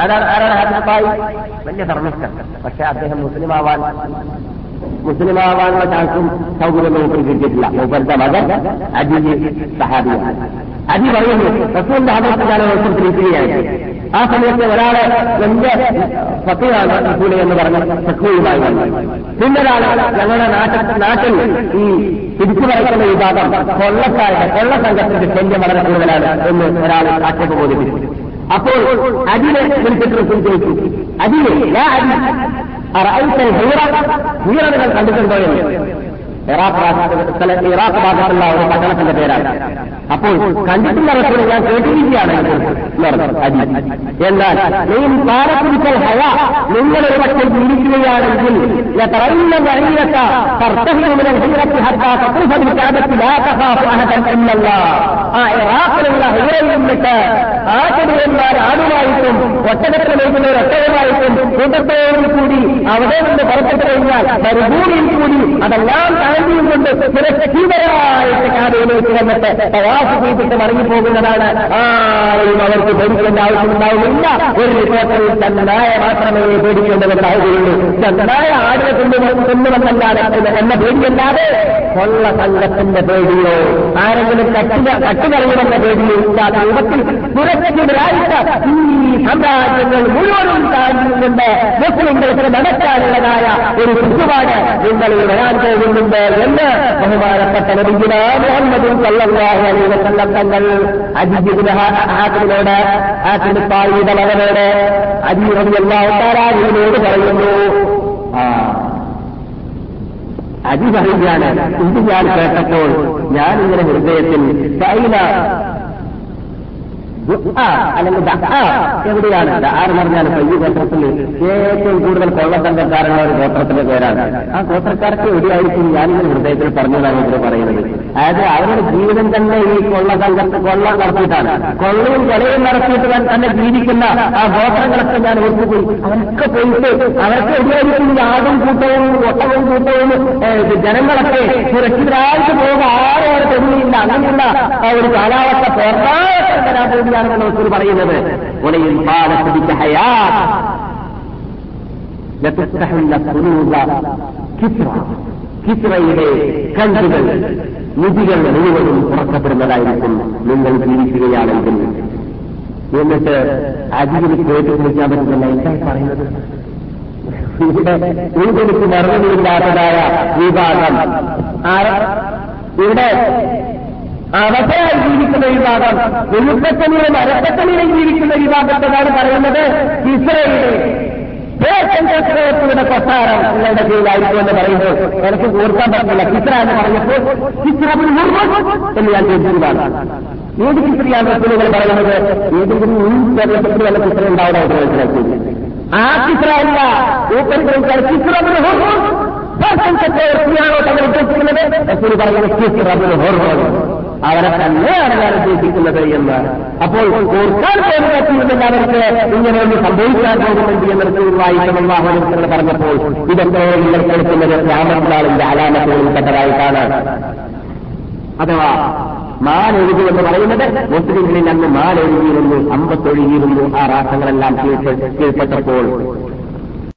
അതാണ് ആരാണ് ഹാത്തിമത്തായി വലിയ ധർമ്മിഷ്ടം പക്ഷെ അദ്ദേഹം മുസ്ലിം ആവാൻ മുസ്ലിമാവാനുള്ള ചാൻസും സൗകര്യം മൂപ്പർ കിട്ടിയിട്ടില്ല. മൂപ്പരുടെ മകൻ അജി സഹാബിയാണ്. അജി പറയുന്നു റസൂലിന്റെ ഹദീസിലാണ് നേതൃത്വത്തിലിരിക്കുകയാണ് ആ സമയത്ത് ഒരാളെ എന്റെ ഫക്കീറാണ് റസൂൽ എന്ന് പറഞ്ഞ ഫക്കീറുമായി വന്നു. പിന്നൊരാൾ ഞങ്ങളുടെ നാട്ടിൽ ഈ തിരിച്ചു പറയുന്ന വിഭാഗം കൊള്ളക്കാരുടെ കൊള്ള സംഘത്തിന്റെ ശല്യം വളരെ കൂടുതലാണ് എന്ന് ഒരാൾ ആക്ഷേപം ബോധിപ്പിച്ചു. അപ്പോൾ അതിനെ വിളിച്ചിട്ട് ചോദിച്ചു അതിനെ ഞാൻ അറൈത്തൽ ഹീറ ഹീറ നിങ്ങൾ കണ്ടിട്ടുണ്ടോ എന്ന്? ഇറാഖ് ഭാഗത്തുള്ള ഒരു പട്ടണത്തിന്റെ പേരാണ്. അപ്പോൾ കണ്ടിട്ടുള്ള ഞാൻ കേട്ടിരിക്കുകയാണ് എന്നാൽ നീ പാരക്കുടിക്കൽ ഹയ നിങ്ങൾ ഒരു പക്ഷെ ജീവിക്കുകയാണെങ്കിൽ ആ ഇറാഖിലുള്ള ഹുറയിൽ നിന്നിട്ട് ആചാര്യന്മാർ ആടുമായിട്ടും ഒട്ടകത്തിൽ നിൽക്കുന്ന ഒരു ഒട്ടകമായിട്ടും കൂട്ടത്തോടും കൂടി അവിടെ നിന്ന് പുറത്തു കഴിഞ്ഞാൽ മരുഭൂമിയിൽ കൂടി അതെല്ലാം താഴ്ത്തിയും കൊണ്ട് സുരക്ഷീതരായിട്ട് കാര്യങ്ങളിലേക്ക് വന്നിട്ട് പ്രവാസ ചെയ്തിട്ട് മടങ്ങിപ്പോകുന്നതാണ്. ആരും അവർക്ക് പേടിക്കേണ്ട ആവശ്യമുണ്ടാവുന്നില്ല. ഒരു റിപ്പോർട്ടറിൽ ചന്ദനായ മാത്രമേ പേടിക്കേണ്ടതുണ്ടാവുകയുള്ളൂ ചന്ദനായ ആടിനെ കൊണ്ടുവന്ന് കൊണ്ടുവന്നല്ലാതെ എന്ന പേടിയല്ലാതെ കൊള്ള സംഘത്തിന്റെ പേടിയോ ആരെങ്കിലും കട്ടില കട്ടുകളയുമെന്ന പേടിയോ ഇല്ലാതെ രൂപത്തിൽ സുരക്ഷിതരായിട്ട് ഈ സാമ്രാജ്യങ്ങൾ മുഴുവനും താഴ്ന്നിട്ടുണ്ട്. മുസ്ലിങ്ങൾക്ക് നടക്കാനുള്ളതായ ഒരു ചുറ്റുപാട് നിങ്ങളിൽ വരാൻ പോകുന്നുണ്ട്. എന്ന് ബഹുമാനപ്പെട്ട നബിഗുന മുഹമ്മദും സല്ലല്ലാഹു അലൈഹി വസല്ലം തങ്ങൾ അജിബിന് ഹാത്തിന് പാളിയുടെ മകനോട് അജി എല്ലാ തആലാവിനോട് പറയുന്നു. അജി പറയുകയാണ് ഇത് ഞാൻ കേട്ടപ്പോൾ ഞാൻ ഇങ്ങനെ ഹൃദയത്തിൽ ദുആ അല്ലെങ്കിൽ എവിടെയാണ്? ആര് പറഞ്ഞാൽ പയ്യ ഗോത്രത്തിൽ ഏറ്റവും കൂടുതൽ കൊള്ളസംഘക്കാരനുള്ള ഒരു ഗോത്രത്തിന്റെ പേരാണ്. ആ ഗോത്രക്കാർക്ക് എവിടെയായിരിക്കും ഞാനിങ്ങനെ ഹൃദയത്തിൽ പറഞ്ഞതാണ് ഇതിൽ പറയുന്നത്. അതായത് അവരുടെ ജീവിതം തന്നെ ഈ കൊള്ള സംഘത്ത് കൊള്ള നടത്തിയിട്ടാണ്. കൊള്ളയും കൊലയും നടത്തിയിട്ട് തന്നെ ജീവിക്കുന്ന ആ ഗോത്രങ്ങളൊക്കെ ഞാൻ ഓർത്തുപോയി. അവരൊക്കെ പോയിട്ട് അവർക്ക് എവിടെയായിരിക്കും ഈ ആടും കൂട്ടവും ഒട്ടവും കൂട്ടവും ജനങ്ങളൊക്കെ സുരക്ഷിതരായിട്ട് പോകുക? ആരും അവർ തെളിയില്ല അങ്ങനെയുള്ള ഒരു കാലാവസ്ഥ പോർത്താൻ വരാൻ മനസ്സിൽ പറയുന്നത്. ഒരേ പാലത്തിരിക്ക ഹയാ കണ്ടുകൾ നിധികൾ മുഴുവനും തുറക്കപ്പെടുന്നതായിരിക്കും നിങ്ങൾ ജീവിക്കുകയാണെങ്കിൽ. എന്നിട്ട് അതിന് കേട്ട് കുറിക്കാൻ പറ്റുന്നില്ല. എന്തായി പറയുന്നത്? ഇവിടെ ഉൾപ്പെടുത്തി മറുപടിയില്ലാത്തതായ വിവാദം. ഇവിടെ. അവസരായി ജീവിക്കുന്ന വിഭാഗം വെളുപ്പത്തനിയിലും അരക്കത്തനിയിലും ജീവിക്കുന്ന വിഭാഗത്തെന്നാണ് പറയുന്നത് ഇസ്രയേലിലെ യുടെ കൊട്ടാരം നിങ്ങളുടെ കീഴിലായിരിക്കും എന്ന് പറയുമ്പോൾ എനിക്ക് ഓർക്കാൻ പറ്റില്ല. ചിത്ര എന്ന് പറഞ്ഞപ്പോൾ കിസ്രബിൽ എന്ന് ഞാൻ ചോദിച്ചതാണ് ഏത് ചിത്രയാണ് റസൂലുകൾ പറയുന്നത്? ഏതെങ്കിലും കേരളത്തിൽ വല്ല കിസ്ര ഉണ്ടാവുന്ന ഒരു മനസ്സിലാക്കി. ആ കിസ്ര അല്ല ഊപ്പറിക്കാൻ കിസ്രബിൽ ചക്രവർത്തിയാണോ തങ്ങൾ ഉദ്ദേശിക്കുന്നത്? റസൂൽ പറയുന്നത് കിസ്രബിൽ ഹോർമോൺ അവരെ തന്നെയാണ് ഞാൻ ഉദ്ദേശിക്കുന്നത് എന്ന്. അപ്പോൾ ഓർക്കാൻ പോലും പറ്റിയിരുന്നില്ല അവർക്ക് ഇങ്ങനെ ഒന്ന് സംഭവിക്കാൻ പോകുന്നുണ്ട് എന്ന് റസൂൽ പറഞ്ഞപ്പോൾ ഇതൊക്കെ നിങ്ങൾ കേൾക്കുന്നത് രാമനാളിന്റെ അലാമത്തുകളിൽപ്പെട്ടതായിട്ടാണ് അഥവാ മാലൊഴുകി എന്ന് പറയുന്നത് മുസ്ലിങ്ങളിൽ അന്ന് മാലൊഴുകിയിരുന്നു അമ്പത്തൊഴുകിയിരുന്നു ആ കീഴ്പ്പെ- കീഴ്പ്പെട്ടപ്പോൾ